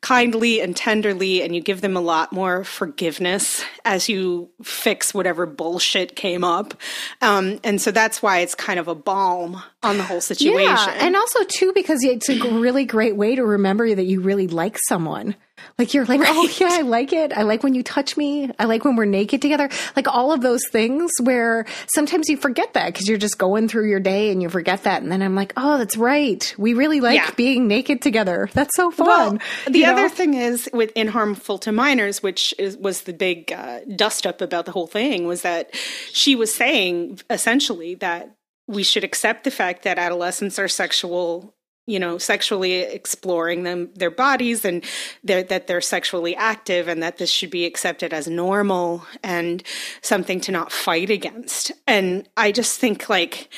kindly and tenderly and you give them a lot more forgiveness as you fix whatever bullshit came up. Um, and so that's why it's kind of a balm on the whole situation. Yeah, and also too because it's a really great way to remember that you really like someone. Like you're like, oh, right. oh yeah, I like it. I like when you touch me. I like when we're naked together. Like all of those things where sometimes you forget that because you're just going through your day and you forget that. And then I'm like, oh, that's right. We really like yeah. being naked together. That's so fun. Well, the other know? thing is with in harmful to minors, which is, was the big uh, dust up about the whole thing, was that she was saying essentially that we should accept the fact that adolescents are sexual you know sexually exploring them their bodies and they're, that they're sexually active and that this should be accepted as normal and something to not fight against. And i just think like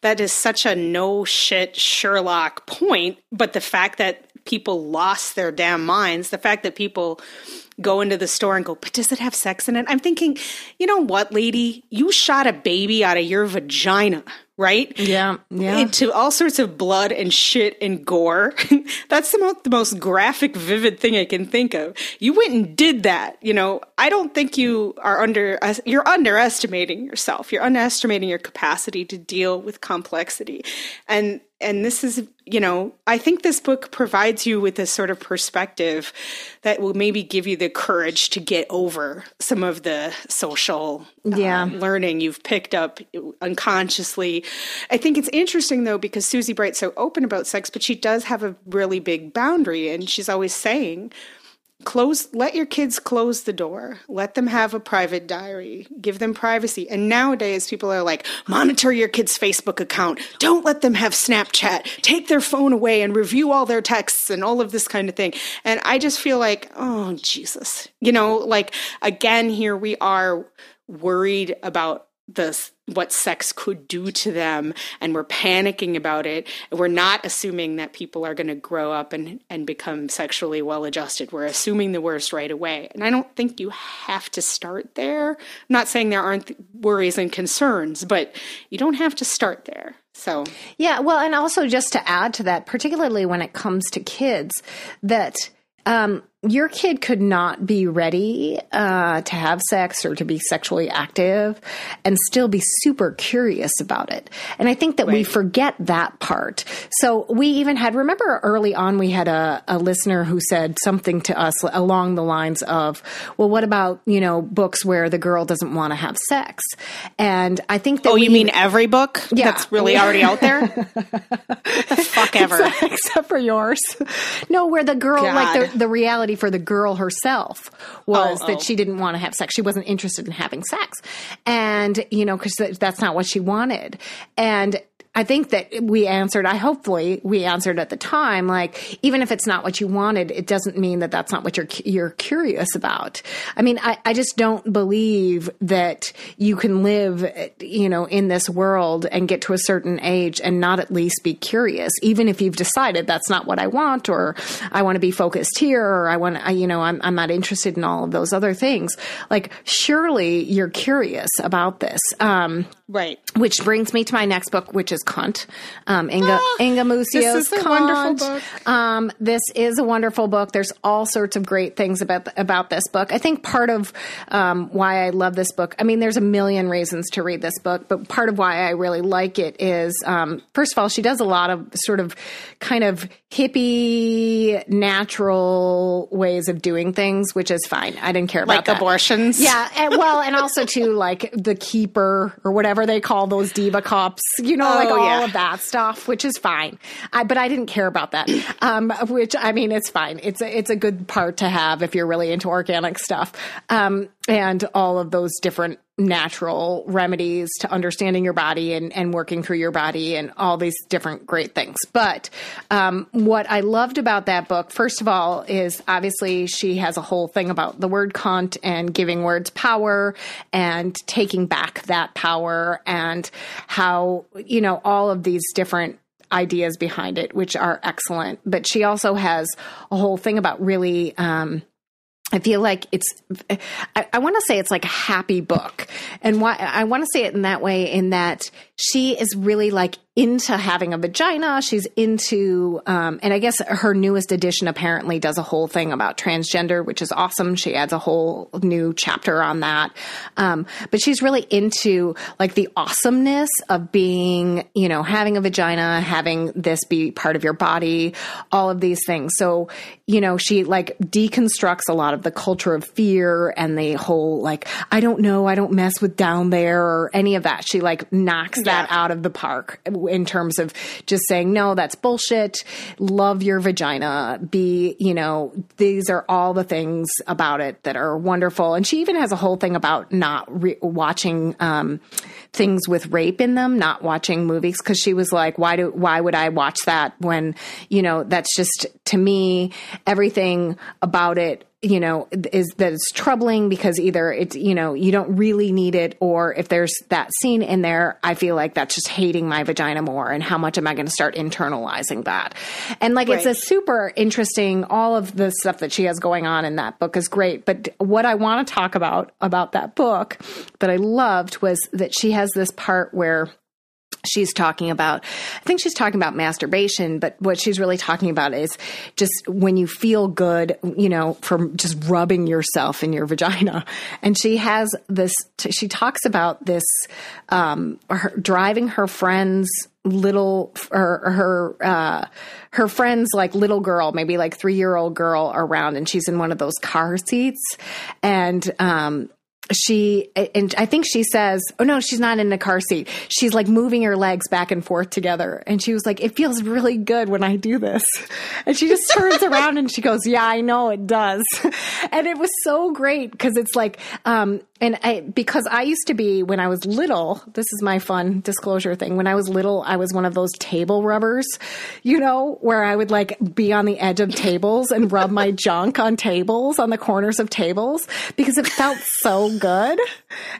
that is such a no shit sherlock point but the fact that people lost their damn minds the fact that people go into the store and go but does it have sex in it? I'm thinking you know what lady? You shot a baby out of your vagina right? Yeah, yeah. Into all sorts of blood and shit and gore. That's the most, the most graphic, vivid thing I can think of. You went and did that. You know, I don't think you are under, uh, you're underestimating yourself. You're underestimating your capacity to deal with complexity. And and this is you know i think this book provides you with a sort of perspective that will maybe give you the courage to get over some of the social uh, yeah. learning you've picked up unconsciously i think it's interesting though because susie bright's so open about sex but she does have a really big boundary and she's always saying close let your kids close the door. Let them have a private diary. Give them privacy. And nowadays people are like monitor your kids facebook account. Don't let them have snapchat. Take their phone away and review all their texts and all of this kind of thing. And i just feel like oh jesus. You know like again here we are worried about the what sex could do to them and we're panicking about it. We're not assuming that people are going to grow up and and become sexually well adjusted we're assuming the worst right away. And i don't think you have to start there. I'm not saying there aren't worries and concerns but you don't have to start there. So. Yeah well and also just to add to that particularly when it comes to kids that um your kid could not be ready uh, to have sex or to be sexually active and still be super curious about it. And I think that right. we forget that part. So we even had, remember early on, we had a, a listener who said something to us along the lines of, well, what about, you know, books where the girl doesn't want to have sex? And I think that. Oh, you mean every book yeah. that's really already out there? what the fuck ever. Except, except for yours. No, where the girl, God. like the, the reality for the girl herself was oh, that oh. she didn't want to have sex. She wasn't interested in having sex. And, you know, because that's not what she wanted. And I think that we answered, I hopefully we answered at the time, like, even if it's not what you wanted, it doesn't mean that that's not what you're, you're curious about. I mean, I, I just don't believe that you can live, you know, in this world and get to a certain age and not at least be curious, even if you've decided that's not what I want, or I want to be focused here, or I want, I, you know, I'm, I'm not interested in all of those other things. Like, surely you're curious about this. Um, right. Which brings me to my next book, which is Cunt. Um, Inga, ah, Inga Muscio's This is a Cunt. wonderful book. Um, this is a wonderful book. There's all sorts of great things about about this book. I think part of um, why I love this book. I mean, there's a million reasons to read this book, but part of why I really like it is, um, first of all, she does a lot of sort of kind of hippie, natural ways of doing things, which is fine. I didn't care about like that. abortions. Yeah, and, well, and also to like the keeper or whatever they call those DivaCups. You know, oh, like all yeah. of that stuff, which is fine. I, but I didn't care about that. Um, which I mean, it's fine. It's a, it's a good part to have if you're really into organic stuff. Um, and all of those different natural remedies to understanding your body and, and working through your body and all these different great things. But um, what I loved about that book, first of all, is obviously she has a whole thing about the word cunt and giving words power and taking back that power and how, you know, all of these different ideas behind it, which are excellent. But she also has a whole thing about really, um, I feel like it's, I, I want to say it's like a happy book. And why I want to say it in that way, in that she is really like into having a vagina. She's into, um, and I guess her newest edition apparently does a whole thing about transgender, which is awesome. She adds a whole new chapter on that. Um, but she's really into like the awesomeness of being, you know, having a vagina, having this be part of your body, all of these things. So, you know, she like deconstructs a lot of the culture of fear and the whole like, I don't know, I don't mess with down there or any of that. She like knocks yeah. that out of the park in terms of just saying, no, that's bullshit. Love your vagina. Be, you know, these are all the things about it that are wonderful. And she even has a whole thing about not re- watching, um, things with rape in them, not watching movies. Cause she was like, why do, why would I watch that when, you know, that's just to me, everything about it you know, is that it's troubling because either it's, you know, you don't really need it, or if there's that scene in there, I feel like that's just hating my vagina more. And how much am I going to start internalizing that? And like, right. it's a super interesting, all of the stuff that she has going on in that book is great. But what I want to talk about, about that book that I loved was that she has this part where she's talking about i think she's talking about masturbation but what she's really talking about is just when you feel good you know from just rubbing yourself in your vagina. And she has this she talks about this um her, driving her friends little her her uh her friends like little girl maybe like 3 year old girl around and she's in one of those car seats. And um she and I think she says, "Oh no, she's not in the car seat. She's like moving her legs back and forth together." And she was like, "It feels really good when I do this." And she just turns around and she goes, "Yeah, I know it does." And it was so great because it's like um and I because I used to be when I was little, this is my fun disclosure thing. When I was little, I was one of those table rubbers, you know, where I would like be on the edge of tables and rub my junk on tables on the corners of tables because it felt so good.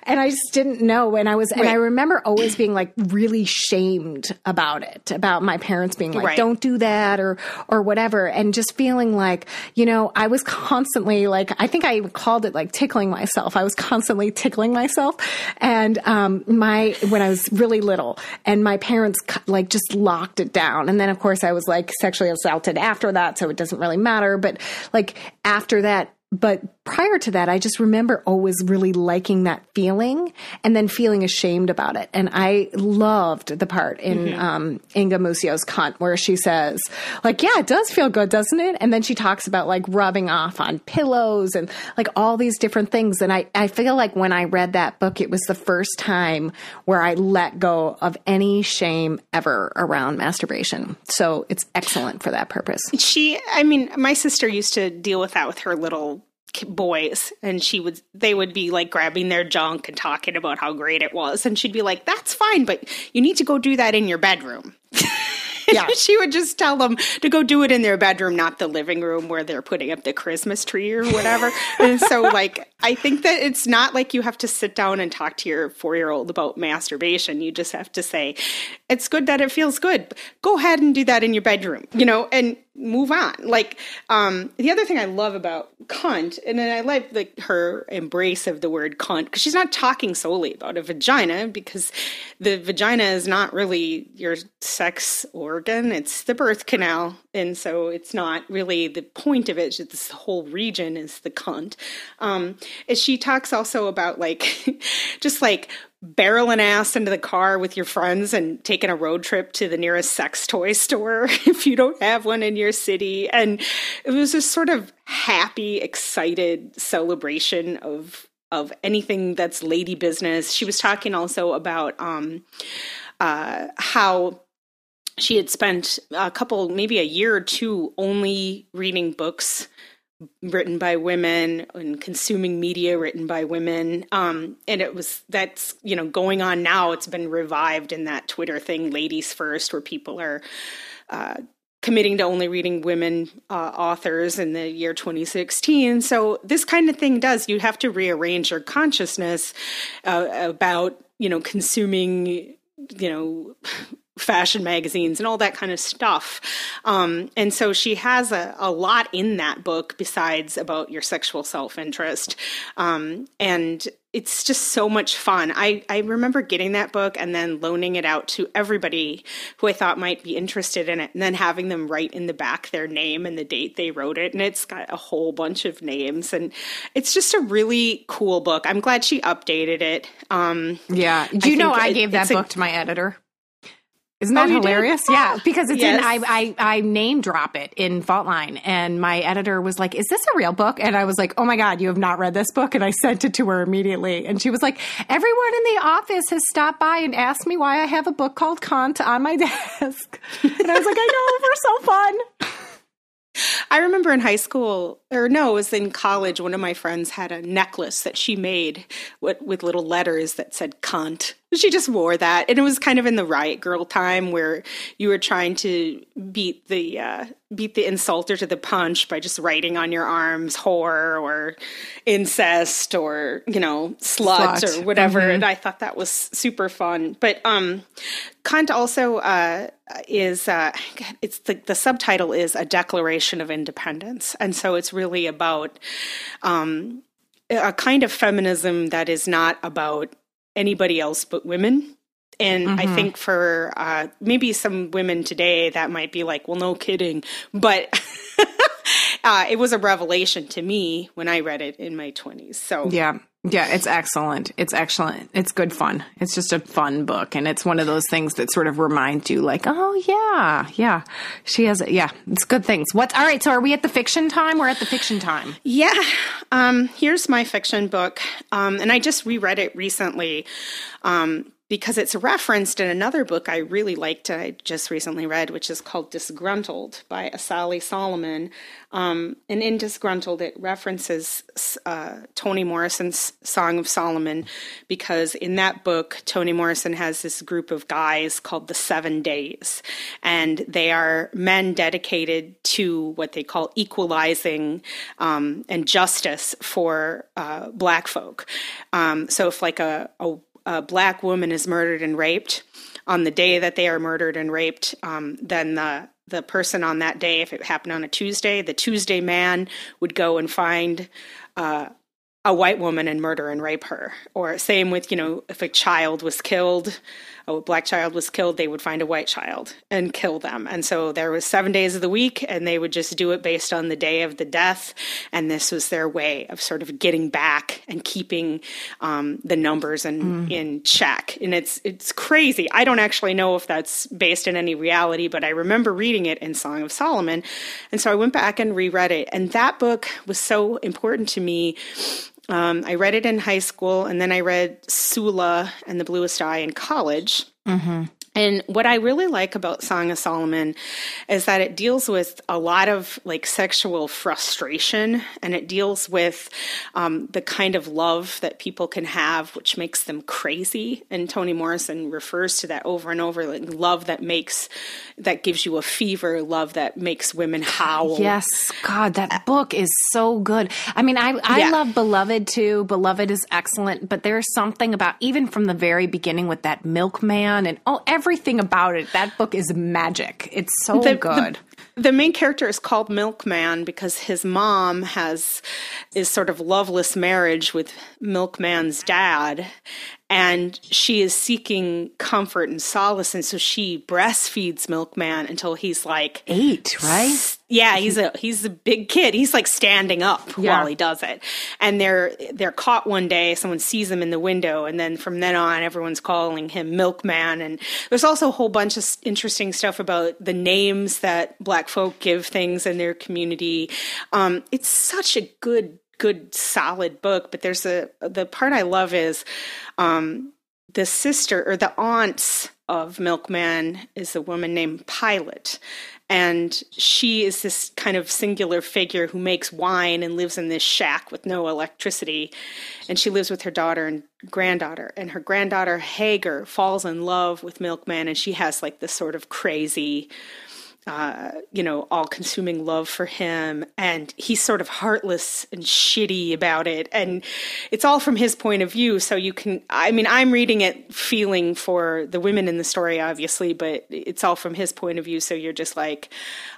And I just didn't know. And I was, right. and I remember always being like really shamed about it, about my parents being like, right. don't do that or, or whatever. And just feeling like, you know, I was constantly like, I think I called it like tickling myself. I was constantly tickling myself. And, um, my, when I was really little and my parents like just locked it down. And then of course I was like sexually assaulted after that. So it doesn't really matter. But like after that, but prior to that, I just remember always really liking that feeling and then feeling ashamed about it. And I loved the part in mm-hmm. um, Inga Muscio's Cunt where she says, like, yeah, it does feel good, doesn't it? And then she talks about like rubbing off on pillows and like all these different things. And I, I feel like when I read that book, it was the first time where I let go of any shame ever around masturbation. So it's excellent for that purpose. She, I mean, my sister used to deal with that with her little boys and she would they would be like grabbing their junk and talking about how great it was and she'd be like that's fine but you need to go do that in your bedroom yeah. she would just tell them to go do it in their bedroom, not the living room where they're putting up the Christmas tree or whatever. and so, like, I think that it's not like you have to sit down and talk to your four year old about masturbation. You just have to say, it's good that it feels good. Go ahead and do that in your bedroom, you know, and move on. Like, um, the other thing I love about cunt, and then I like like her embrace of the word cunt, because she's not talking solely about a vagina, because the vagina is not really your sex organ, it's the birth canal. And so it's not really the point of it, this whole region is the cunt. Um, she talks also about like, just like barreling ass into the car with your friends and taking a road trip to the nearest sex toy store if you don't have one in your city. And it was this sort of happy, excited celebration of of anything that's lady business. She was talking also about um, uh, how she had spent a couple, maybe a year or two, only reading books written by women and consuming media written by women. Um, and it was that's you know going on now. It's been revived in that Twitter thing, "Ladies First, where people are. Uh, committing to only reading women uh, authors in the year 2016. So this kind of thing does you have to rearrange your consciousness uh, about you know consuming you know fashion magazines and all that kind of stuff. Um, and so she has a, a, lot in that book besides about your sexual self interest. Um, and it's just so much fun. I, I remember getting that book and then loaning it out to everybody who I thought might be interested in it, and then having them write in the back their name and the date they wrote it. And it's got a whole bunch of names, and it's just a really cool book. I'm glad she updated it. Um, yeah. Do you I know I gave that book a, to my editor? Isn't that oh, hilarious? Yeah, oh, because it's yes. in I, I I name drop it in Fault Line, and my editor was like, "Is this a real book?" And I was like, "Oh my god, you have not read this book!" And I sent it to her immediately, and she was like, "Everyone in the office has stopped by and asked me why I have a book called Cunt on my desk," and I was like, "I know, we're so fun." I remember in high school, or no, it was in college, one of my friends had a necklace that she made with, with little letters that said cunt. She just wore that. And it was kind of in the riot girl time where you were trying to beat the uh, beat the insulter to the punch by just writing on your arms whore or incest or, you know, slut, slut. or whatever. Mm-hmm. And I thought that was super fun. But um cunt also uh is uh, it's the, the subtitle is a declaration of independence and so it's really about um, a kind of feminism that is not about anybody else but women And mm-hmm. I think for uh, maybe some women today, that might be like, well, no kidding. But uh, it was a revelation to me when I read it in my 20s. So, yeah. Yeah, it's excellent. It's excellent. It's good fun. It's just a fun book. And it's one of those things that sort of reminds you, like, oh, yeah, yeah. She has, yeah, it's good things. What, all right, so are we at the fiction time? We're at the fiction time. Yeah. Um, here's my fiction book. Um, and I just reread it recently. Um, because it's referenced in another book I really liked, I just recently read, which is called Disgruntled by Asali Solomon. Um, and in Disgruntled, it references uh, Toni Morrison's Song of Solomon, because in that book, Toni Morrison has this group of guys called the Seven Days. And they are men dedicated to what they call equalizing um, and justice for uh, black folk. Um, so if, like, a, a a black woman is murdered and raped on the day that they are murdered and raped, um, then the the person on that day, if it happened on a Tuesday, the Tuesday man would go and find uh, a white woman and murder and rape her. Or same with you know if a child was killed a black child was killed, they would find a white child and kill them. And so there was seven days of the week, and they would just do it based on the day of the death. And this was their way of sort of getting back and keeping um, the numbers in, mm. in check. And it's it's crazy. I don't actually know if that's based in any reality, but I remember reading it in Song of Solomon. And so I went back and reread it. And that book was so important to me um, I read it in high school, and then I read Sula and the Bluest Eye in college. Mm-hmm. And what I really like about Song of Solomon is that it deals with a lot of like sexual frustration and it deals with um, the kind of love that people can have, which makes them crazy. And Toni Morrison refers to that over and over like love that makes, that gives you a fever, love that makes women howl. Yes. God, that book is so good. I mean, I, I yeah. love Beloved too. Beloved is excellent, but there's something about even from the very beginning with that milkman and oh, every everything about it. That book is magic. It's so the, good. The, the, main character is called Milkman because his mom has is sort of loveless marriage with Milkman's dad, and she is seeking comfort and solace and so she breastfeeds milkman until he's like eight right yeah he's a he's a big kid. He's like standing up yeah. while he does it. And they're they're caught one day. Someone sees him in the window. And then from then on everyone's calling him milkman. And there's also a whole bunch of interesting stuff about the names that black folk give things in their community. Um, it's such a good good solid book. But there's a the part i love is um, the sister or the aunts of milkman is a woman named Pilate and she is this kind of singular figure who makes wine and lives in this shack with no electricity. And she lives with her daughter and granddaughter. And her granddaughter hagar falls in love with milkman and she has like this sort of crazy uh, you know, all consuming love for him. And he's sort of heartless and shitty about it. And it's all from his point of view. So you can, I mean, I'm reading it feeling for the women in the story, obviously, but it's all from his point of view. So you're just like,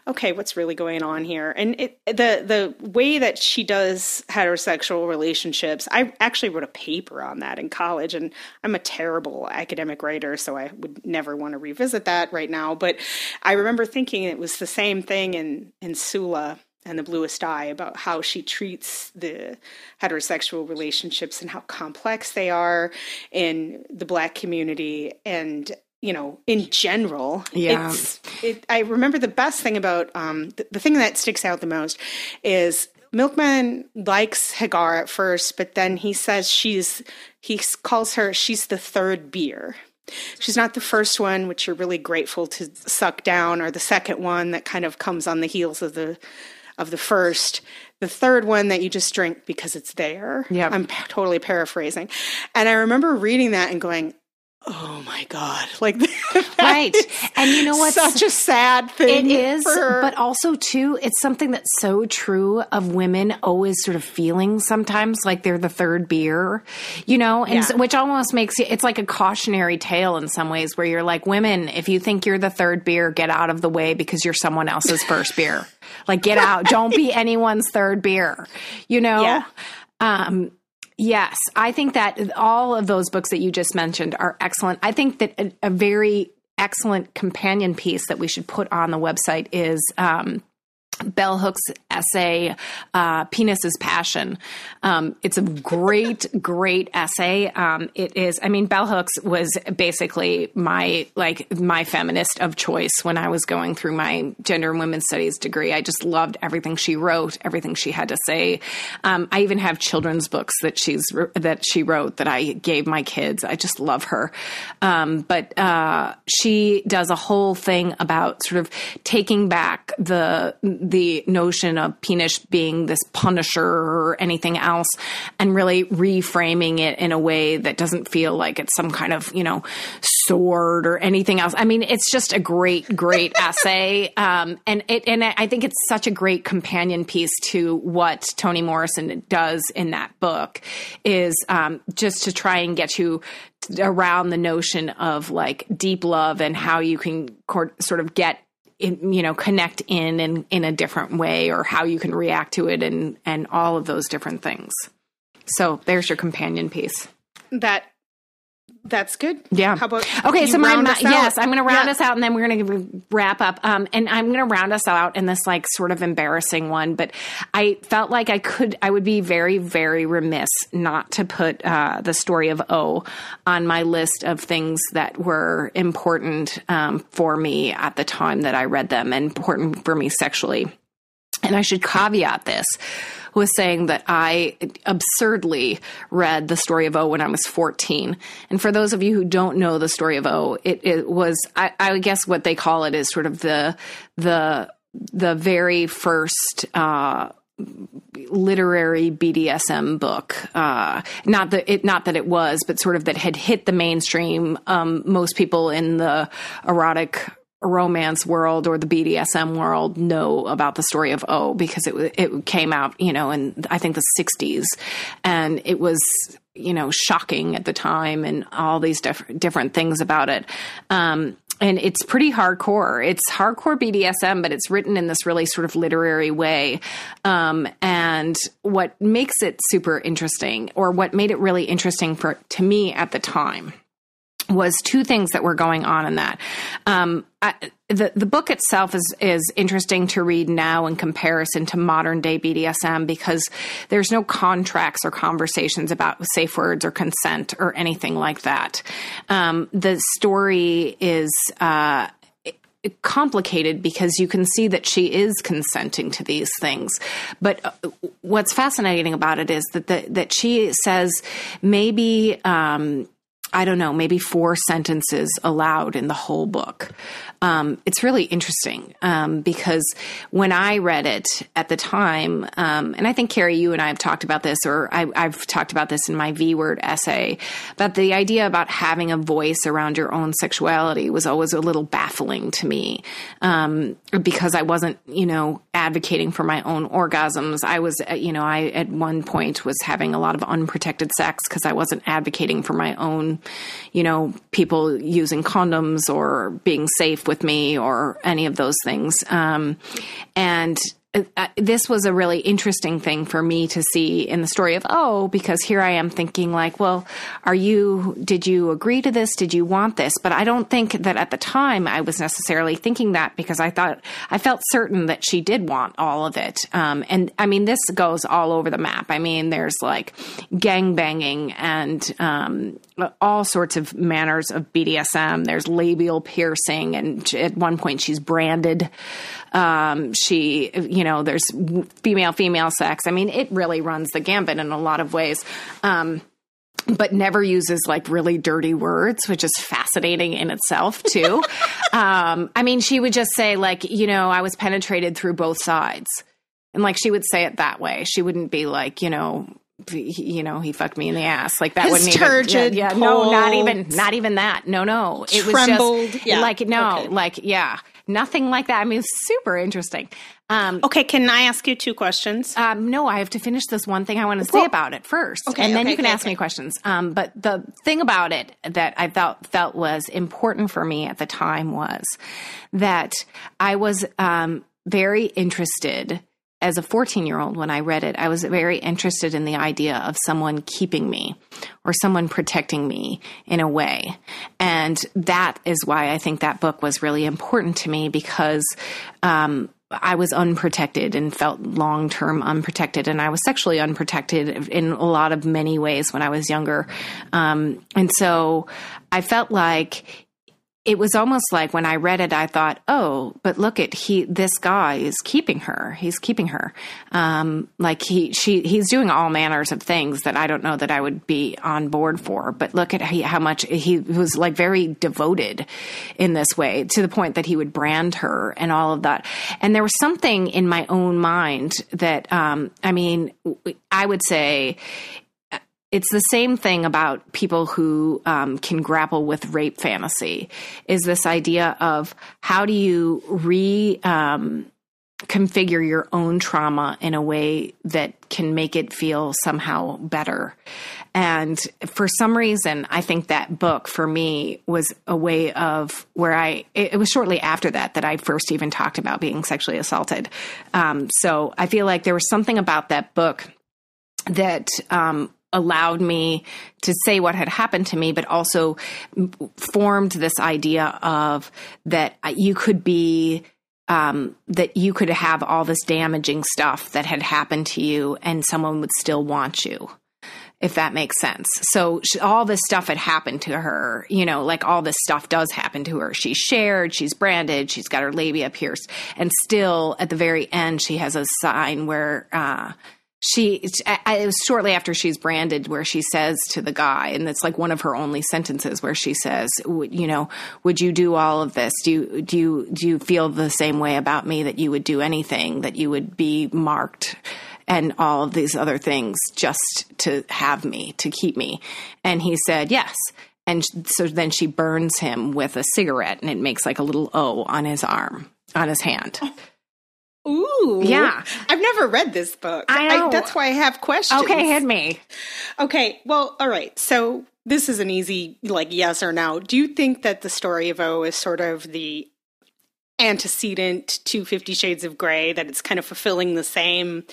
okay, what's really going on here? And it, the, the way that she does heterosexual relationships, I actually wrote a paper on that in college. And I'm a terrible academic writer, so I would never want to revisit that right now. But I remember thinking, thinking it was the same thing in in Sula and the bluest eye about how she treats the heterosexual relationships and how complex they are in the black community and you know in general. Yeah. It, i remember the best thing about um, the, the thing that sticks out the most is milkman likes hagar at first but then he says she's he calls her she's the third beer She's not the first one, which you're really grateful to suck down, or the second one that kind of comes on the heels of the of the first. The third one that you just drink because it's there. Yeah, I'm p- totally paraphrasing, and I remember reading that and going, oh my god. Like right. and you know what such a sad thing it is but also too it's something that's so true of women always sort of feeling sometimes like they're the third beer you know? And yeah. so, which almost makes you it's like a cautionary tale in some ways where you're like women if you think you're the third beer get out of the way because you're someone else's first beer. Like get out. Don't be anyone's third beer you know? Yeah. um Yes, I think that all of those books that you just mentioned are excellent. I think that a, a very excellent companion piece that we should put on the website is um, Bell Hooks' essay, uh, Penis is Passion. Um, it's a great, great essay. Um, it is, I mean, Bell Hooks was basically my, like, my feminist of choice when I was going through my gender and women's studies degree. I just loved everything she wrote, everything she had to say. Um, I even have children's books that she's, that she wrote that I gave my kids. I just love her. Um, but, uh, she does a whole thing about sort of taking back the, the notion of penis being this punisher or anything else and really reframing it in a way that doesn't feel like it's some kind of, you know, sword or anything else. I mean, it's just a great, great essay. Um, and it, and I think it's such a great companion piece to what Toni Morrison does in that book is, um, just to try and get you around the notion of like deep love and how you can sort of get you know connect in and in a different way or how you can react to it and and all of those different things. So there's your companion piece. That that's good. Yeah. How about okay? So my, my yes, I'm going to round yeah. us out, and then we're going to wrap up. Um, and I'm going to round us out in this like sort of embarrassing one, but I felt like I could, I would be very, very remiss not to put uh, the story of O on my list of things that were important um, for me at the time that I read them, and important for me sexually. And I should caveat this was saying that I absurdly read the story of O when I was 14. And for those of you who don't know the story of O, it, it was, I, I guess what they call it is sort of the, the, the very first, uh, literary BDSM book. Uh, not that it, not that it was, but sort of that had hit the mainstream. Um, most people in the erotic romance world or the BDSM world know about the story of O because it it came out, you know, in I think the 60s and it was you know shocking at the time and all these different different things about it. Um, and it's pretty hardcore. It's hardcore BDSM, but it's written in this really sort of literary way. Um, and what makes it super interesting, or what made it really interesting for to me at the time, was two things that were going on in that. Um, I, the the book itself is is interesting to read now in comparison to modern day BDSM because there's no contracts or conversations about safe words or consent or anything like that. Um, the story is. Uh, complicated because you can see that she is consenting to these things. But uh, what's fascinating about it is that the, that she says maybe um, I don't know, maybe four sentences allowed in the whole book. Um, it's really interesting um, because when I read it at the time, um, and I think Carrie, you and I have talked about this, or I, have talked about this in my V word essay, but the idea about having a voice around your own sexuality was always a little baffling to me um, because I wasn't, you know, advocating for my own orgasms. I was, uh, you know, I at one point was having a lot of unprotected sex because I wasn't advocating for my own, you know, people using condoms or being safe with me or any of those things. Um, and this was a really interesting thing for me to see in the story of oh because here i am thinking like well are you did you agree to this? Did you want this? But i don't think that at the time i was necessarily thinking that because i thought i felt certain that she did want all of it. Um, and i mean this goes all over the map. I mean there's like gang banging and um, all sorts of manners of bdsm there's labial piercing and at one point she's branded um, she, you know, there's female female sex. I mean, it really runs the gambit in a lot of ways. Um, but never uses like really dirty words, which is fascinating in itself too. um, I mean, she would just say like, you know, I was penetrated through both sides, and like she would say it that way. She wouldn't be like, you know, you know, he fucked me in the ass. Like that His wouldn't even. Yeah, yeah no, not even, not even that. No, no. It Trembled. was just yeah. like no, okay. like yeah nothing like that. I mean, super interesting. Um, okay, can I ask you two questions? Um, no, I have to finish this one thing I want to say about it first, okay, and then okay, you can okay, ask me questions. Um, but the thing about it that I felt felt was important for me at the time was that I was um, very interested as a 14 year old when I read it, I was very interested in the idea of someone keeping me or someone protecting me in a way. And that is why I think that book was really important to me because um, I was unprotected and felt long term unprotected. And I was sexually unprotected in a lot of many ways when I was younger. Um, and so I felt like it was almost like when I read it, I thought, oh, but look at he, this guy is keeping her. He's keeping her. Um, like he, she, he's doing all manners of things that I don't know that I would be on board for. But look at he, how much he was like very devoted in this way to the point that he would brand her and all of that. And there was something in my own mind that, um, I mean, I would say it's the same thing about people who um, can grapple with rape fantasy is this idea of how do you re um, configure your own trauma in a way that can make it feel somehow better. And for some reason i think that book for me was a way of where i it, was shortly after that that i first even talked about being sexually assaulted. Um, so i feel like there was something about that book that um, allowed me to say what had happened to me, but also formed this idea of that you could be. Um, that you could have all this damaging stuff that had happened to you and someone would still want you if that makes sense. So she, all this stuff had happened to her, you know, like all this stuff does happen to her. She's shared, she's branded, she's got her labia pierced, and still at the very end, she has a sign where uh, she it was shortly after she's branded where she says to the guy and it's like one of her only sentences where she says you know would you do all of this? Do you do you do you feel the same way about me that you would do anything that you would be marked and all of these other things just to have me to keep me? And he said yes. And so then she burns him with a cigarette and it makes like a little o on his arm on his hand oh. Ooh. Yeah. I've never read this book. I know. I, that's why I have questions. Okay, hit me. Okay. Well, all right. So this is an easy, like, yes or no. Do you think that the story of O is sort of the antecedent to Fifty Shades of Grey, that it's kind of fulfilling the same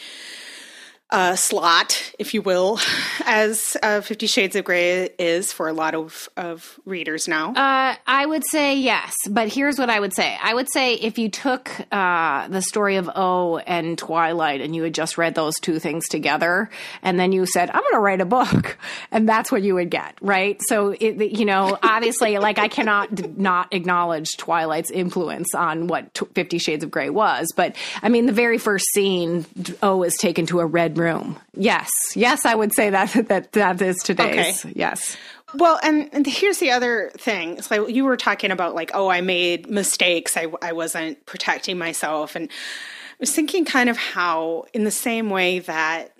uh, slot, if you will, as uh, Fifty Shades of Grey is for a lot of, of readers now? Uh, I would say yes, but here's what I would say. I would say if you took uh, the story of O and Twilight and you had just read those two things together, and then you said, I'm going to write a book, and that's what you would get, right? So, it, you know, obviously, like I cannot not acknowledge Twilight's influence on what Fifty Shades of Grey was, but I mean, the very first scene, O is taken to a red room. Yes, yes, I would say that that that is today's. Okay. Yes. Well, and, and, here's the other thing. So you were talking about like, oh, I made mistakes. I I wasn't protecting myself, and I was thinking kind of how, in the same way that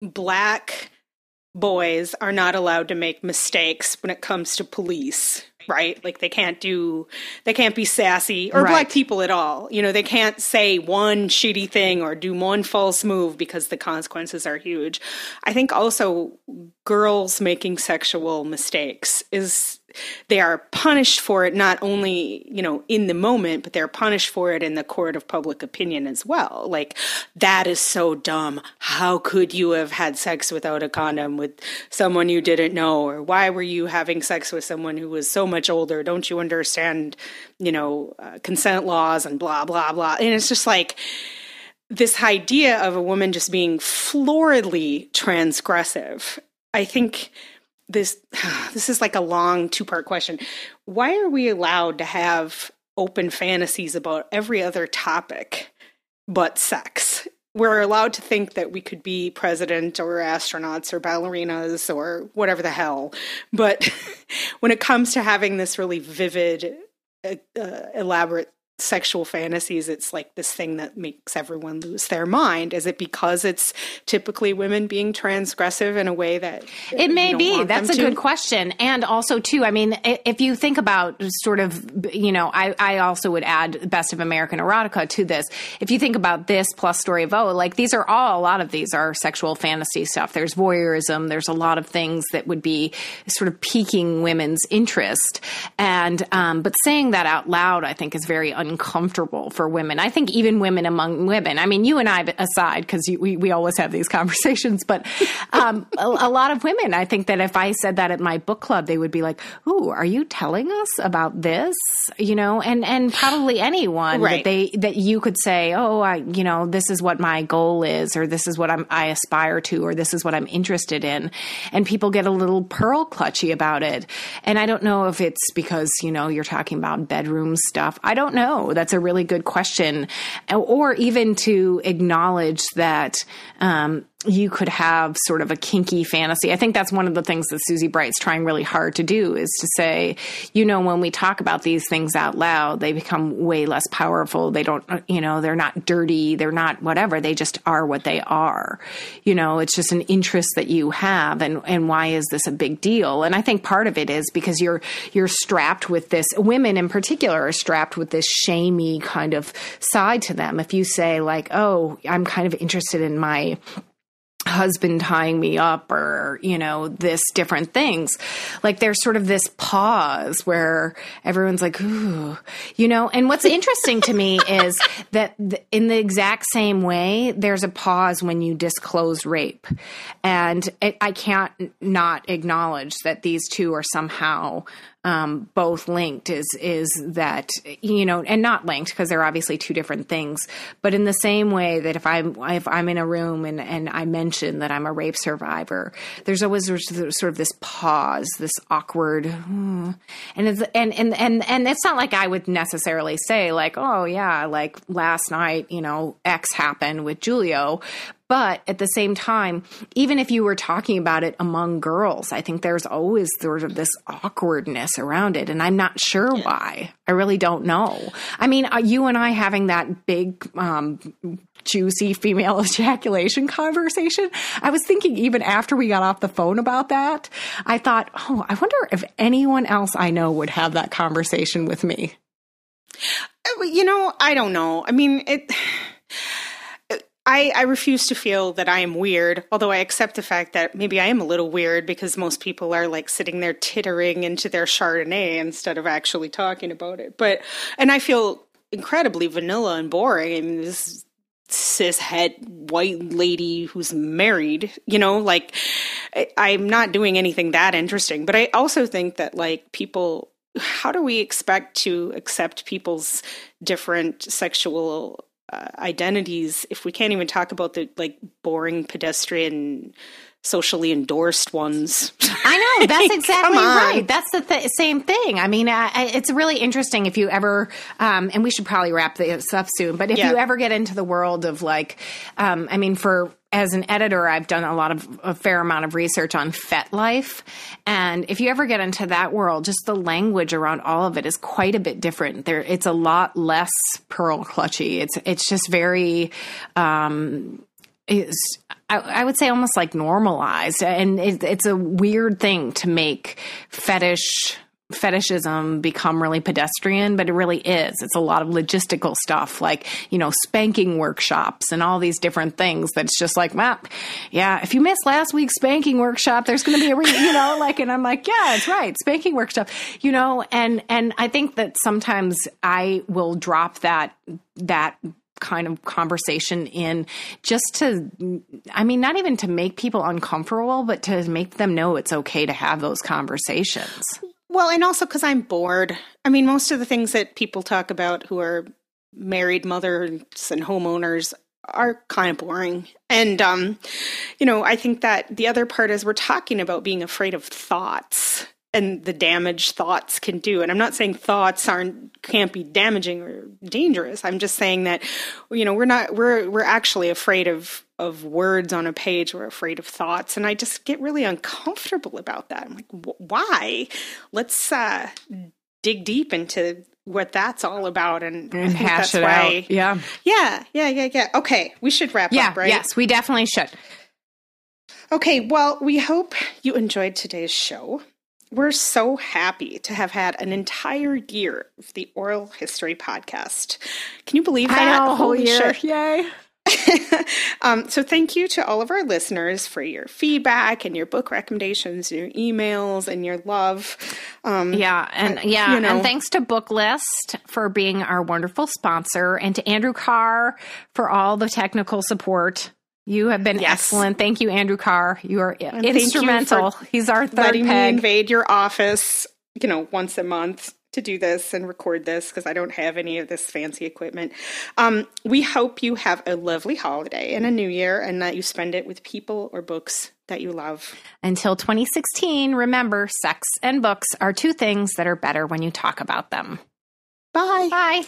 black boys are not allowed to make mistakes when it comes to police right? Like they can't do, they can't be sassy or right. black people at all. You know, they can't say one shitty thing or do one false move because the consequences are huge. I think also girls making sexual mistakes is they are punished for it not only you know in the moment but they're punished for it in the court of public opinion as well. Like that is so dumb. How could you have had sex without a condom with someone you didn't know? Or why were you having sex with someone who was so much older? Don't you understand you know uh, consent laws and blah blah blah? And it's just like this idea of a woman just being floridly transgressive i think this this is like a long two part question. Why are we allowed to have open fantasies about every other topic but sex? We're allowed to think that we could be president or astronauts or ballerinas or whatever the hell. But when it comes to having this really vivid, uh, uh elaborate sexual fantasies it's like this thing that makes everyone lose their mind. Is it because it's typically women being transgressive in a way that it may be. that's a to? good question. And also too i mean if you think about sort of you know i, I also would add best of american erotica to this. If you think about this plus story of o like these are all a lot of these are sexual fantasy stuff. There's voyeurism. There's a lot of things that would be sort of piquing women's interest. And um, but saying that out loud i think is very un uncomfortable for women. I think even women among women. I mean, you and I aside, because we we always have these conversations, but um, a, a, lot of women. I think that if I said that at my book club, they would be like, "Ooh, are you telling us about this?" You know, and and probably anyone right. that they that you could say, "Oh, I, you know, this is what my goal is, or this is what I'm, I aspire to, or this is what I'm interested in," and people get a little pearl clutchy about it. And I don't know if it's because you know you're talking about bedroom stuff. I don't know. That's a really good question, or even to acknowledge that um, you could have sort of a kinky fantasy. I think that's one of the things that Susie Bright's trying really hard to do is to say, you know, when we talk about these things out loud, they become way less powerful. They don't, uh, you know, they're not dirty. They're not whatever. They just are what they are. You know, it's just an interest that you have. And, and why is this a big deal? And I think part of it is because you're, you're strapped with this, women in particular are strapped with this shamey kind of side to them. If you say like, oh, I'm kind of interested in my, husband tying me up or you know this different things. Like there's sort of this pause where everyone's like ooh you know? And what's interesting to me is that in the exact same way there's a pause when you disclose rape. And it, i can't not acknowledge that these two are somehow um, both linked is is that you know and not linked because they're obviously two different things but in the same way that if i'm if i'm in a room and and i mention that i'm a rape survivor there's always sort of this pause this awkward hmm. and it's and and and and it's not like i would necessarily say like oh yeah like last night you know x happened with julio but at the same time, even if you were talking about it among girls, I think there's always sort of this awkwardness around it. And I'm not sure yeah. why. I really don't know. I mean, uh, you and I having that big, um, juicy female ejaculation conversation. I was thinking even after we got off the phone about that, I thought, oh, I wonder if anyone else I know would have that conversation with me. Uh, you know, I don't know. I mean, it. I, I refuse to feel that I am weird, although I accept the fact that maybe I am a little weird because most people are like sitting there tittering into their Chardonnay instead of actually talking about it. But, and I feel incredibly vanilla and boring. I mean, this cis het white lady who's married, you know, like I, I'm not doing anything that interesting. But I also think that like people, how do we expect to accept people's different sexual uh, identities if we can't even talk about the like boring pedestrian socially endorsed ones. I know that's exactly right. That's the th- same thing. I mean, uh, it's really interesting if you ever, um, and we should probably wrap this up soon. But if yeah. you ever get into the world of like, um, I mean, for as an editor, I've done a lot of a fair amount of research on FetLife, and if you ever get into that world, just the language around all of it is quite a bit different. There, it's a lot less pearl clutchy. It's it's just very. Um, is I, I, would say almost like normalized, and it, it's a weird thing to make fetish fetishism become really pedestrian, but it really is. It's a lot of logistical stuff like, you know, spanking workshops and all these different things that's just like, well, yeah, if you missed last week's spanking workshop, there's going to be a, re-, you know, like, and I'm like, yeah, it's right. Spanking workshop, you know, and, and I think that sometimes I will drop that, that kind of conversation in just to i mean not even to make people uncomfortable but to make them know it's okay to have those conversations well, and also because I'm bored. I mean, most of the things that people talk about who are married mothers and homeowners are kind of boring. And, um, you know, I think that the other part is we're talking about being afraid of thoughts and the damage thoughts can do. And I'm not saying thoughts aren't can't be damaging or dangerous. I'm just saying that you know we're not we're we're actually afraid of of words on a page. We're afraid of thoughts, and I just get really uncomfortable about that. I'm like, why? Let's uh, dig deep into what that's all about and, and hash it why, out. Yeah, yeah, yeah, yeah, yeah. Okay, we should wrap yeah, up, right? Yes, we definitely should. Okay, well, we hope you enjoyed today's show. We're so happy to have had an entire year of the Oral History Podcast. Can you believe that? Know, whole year. Shit. Yay. um, so thank you to all of our listeners for your feedback and your book recommendations, your emails, and your love. Um, yeah, and yeah, you know. and thanks to Booklist for being our wonderful sponsor, and to Andrew Carr for all the technical support. You have been yes. excellent. Thank you, Andrew Carr. You are and instrumental. You He's our third letting peg. me invade your office, you know, once a month to do this and record this because I don't have any of this fancy equipment. Um, we hope you have a lovely holiday and a new year and that you spend it with people or books that you love. Until 2016, remember sex and books are two things that are better when you talk about them. Bye. Bye.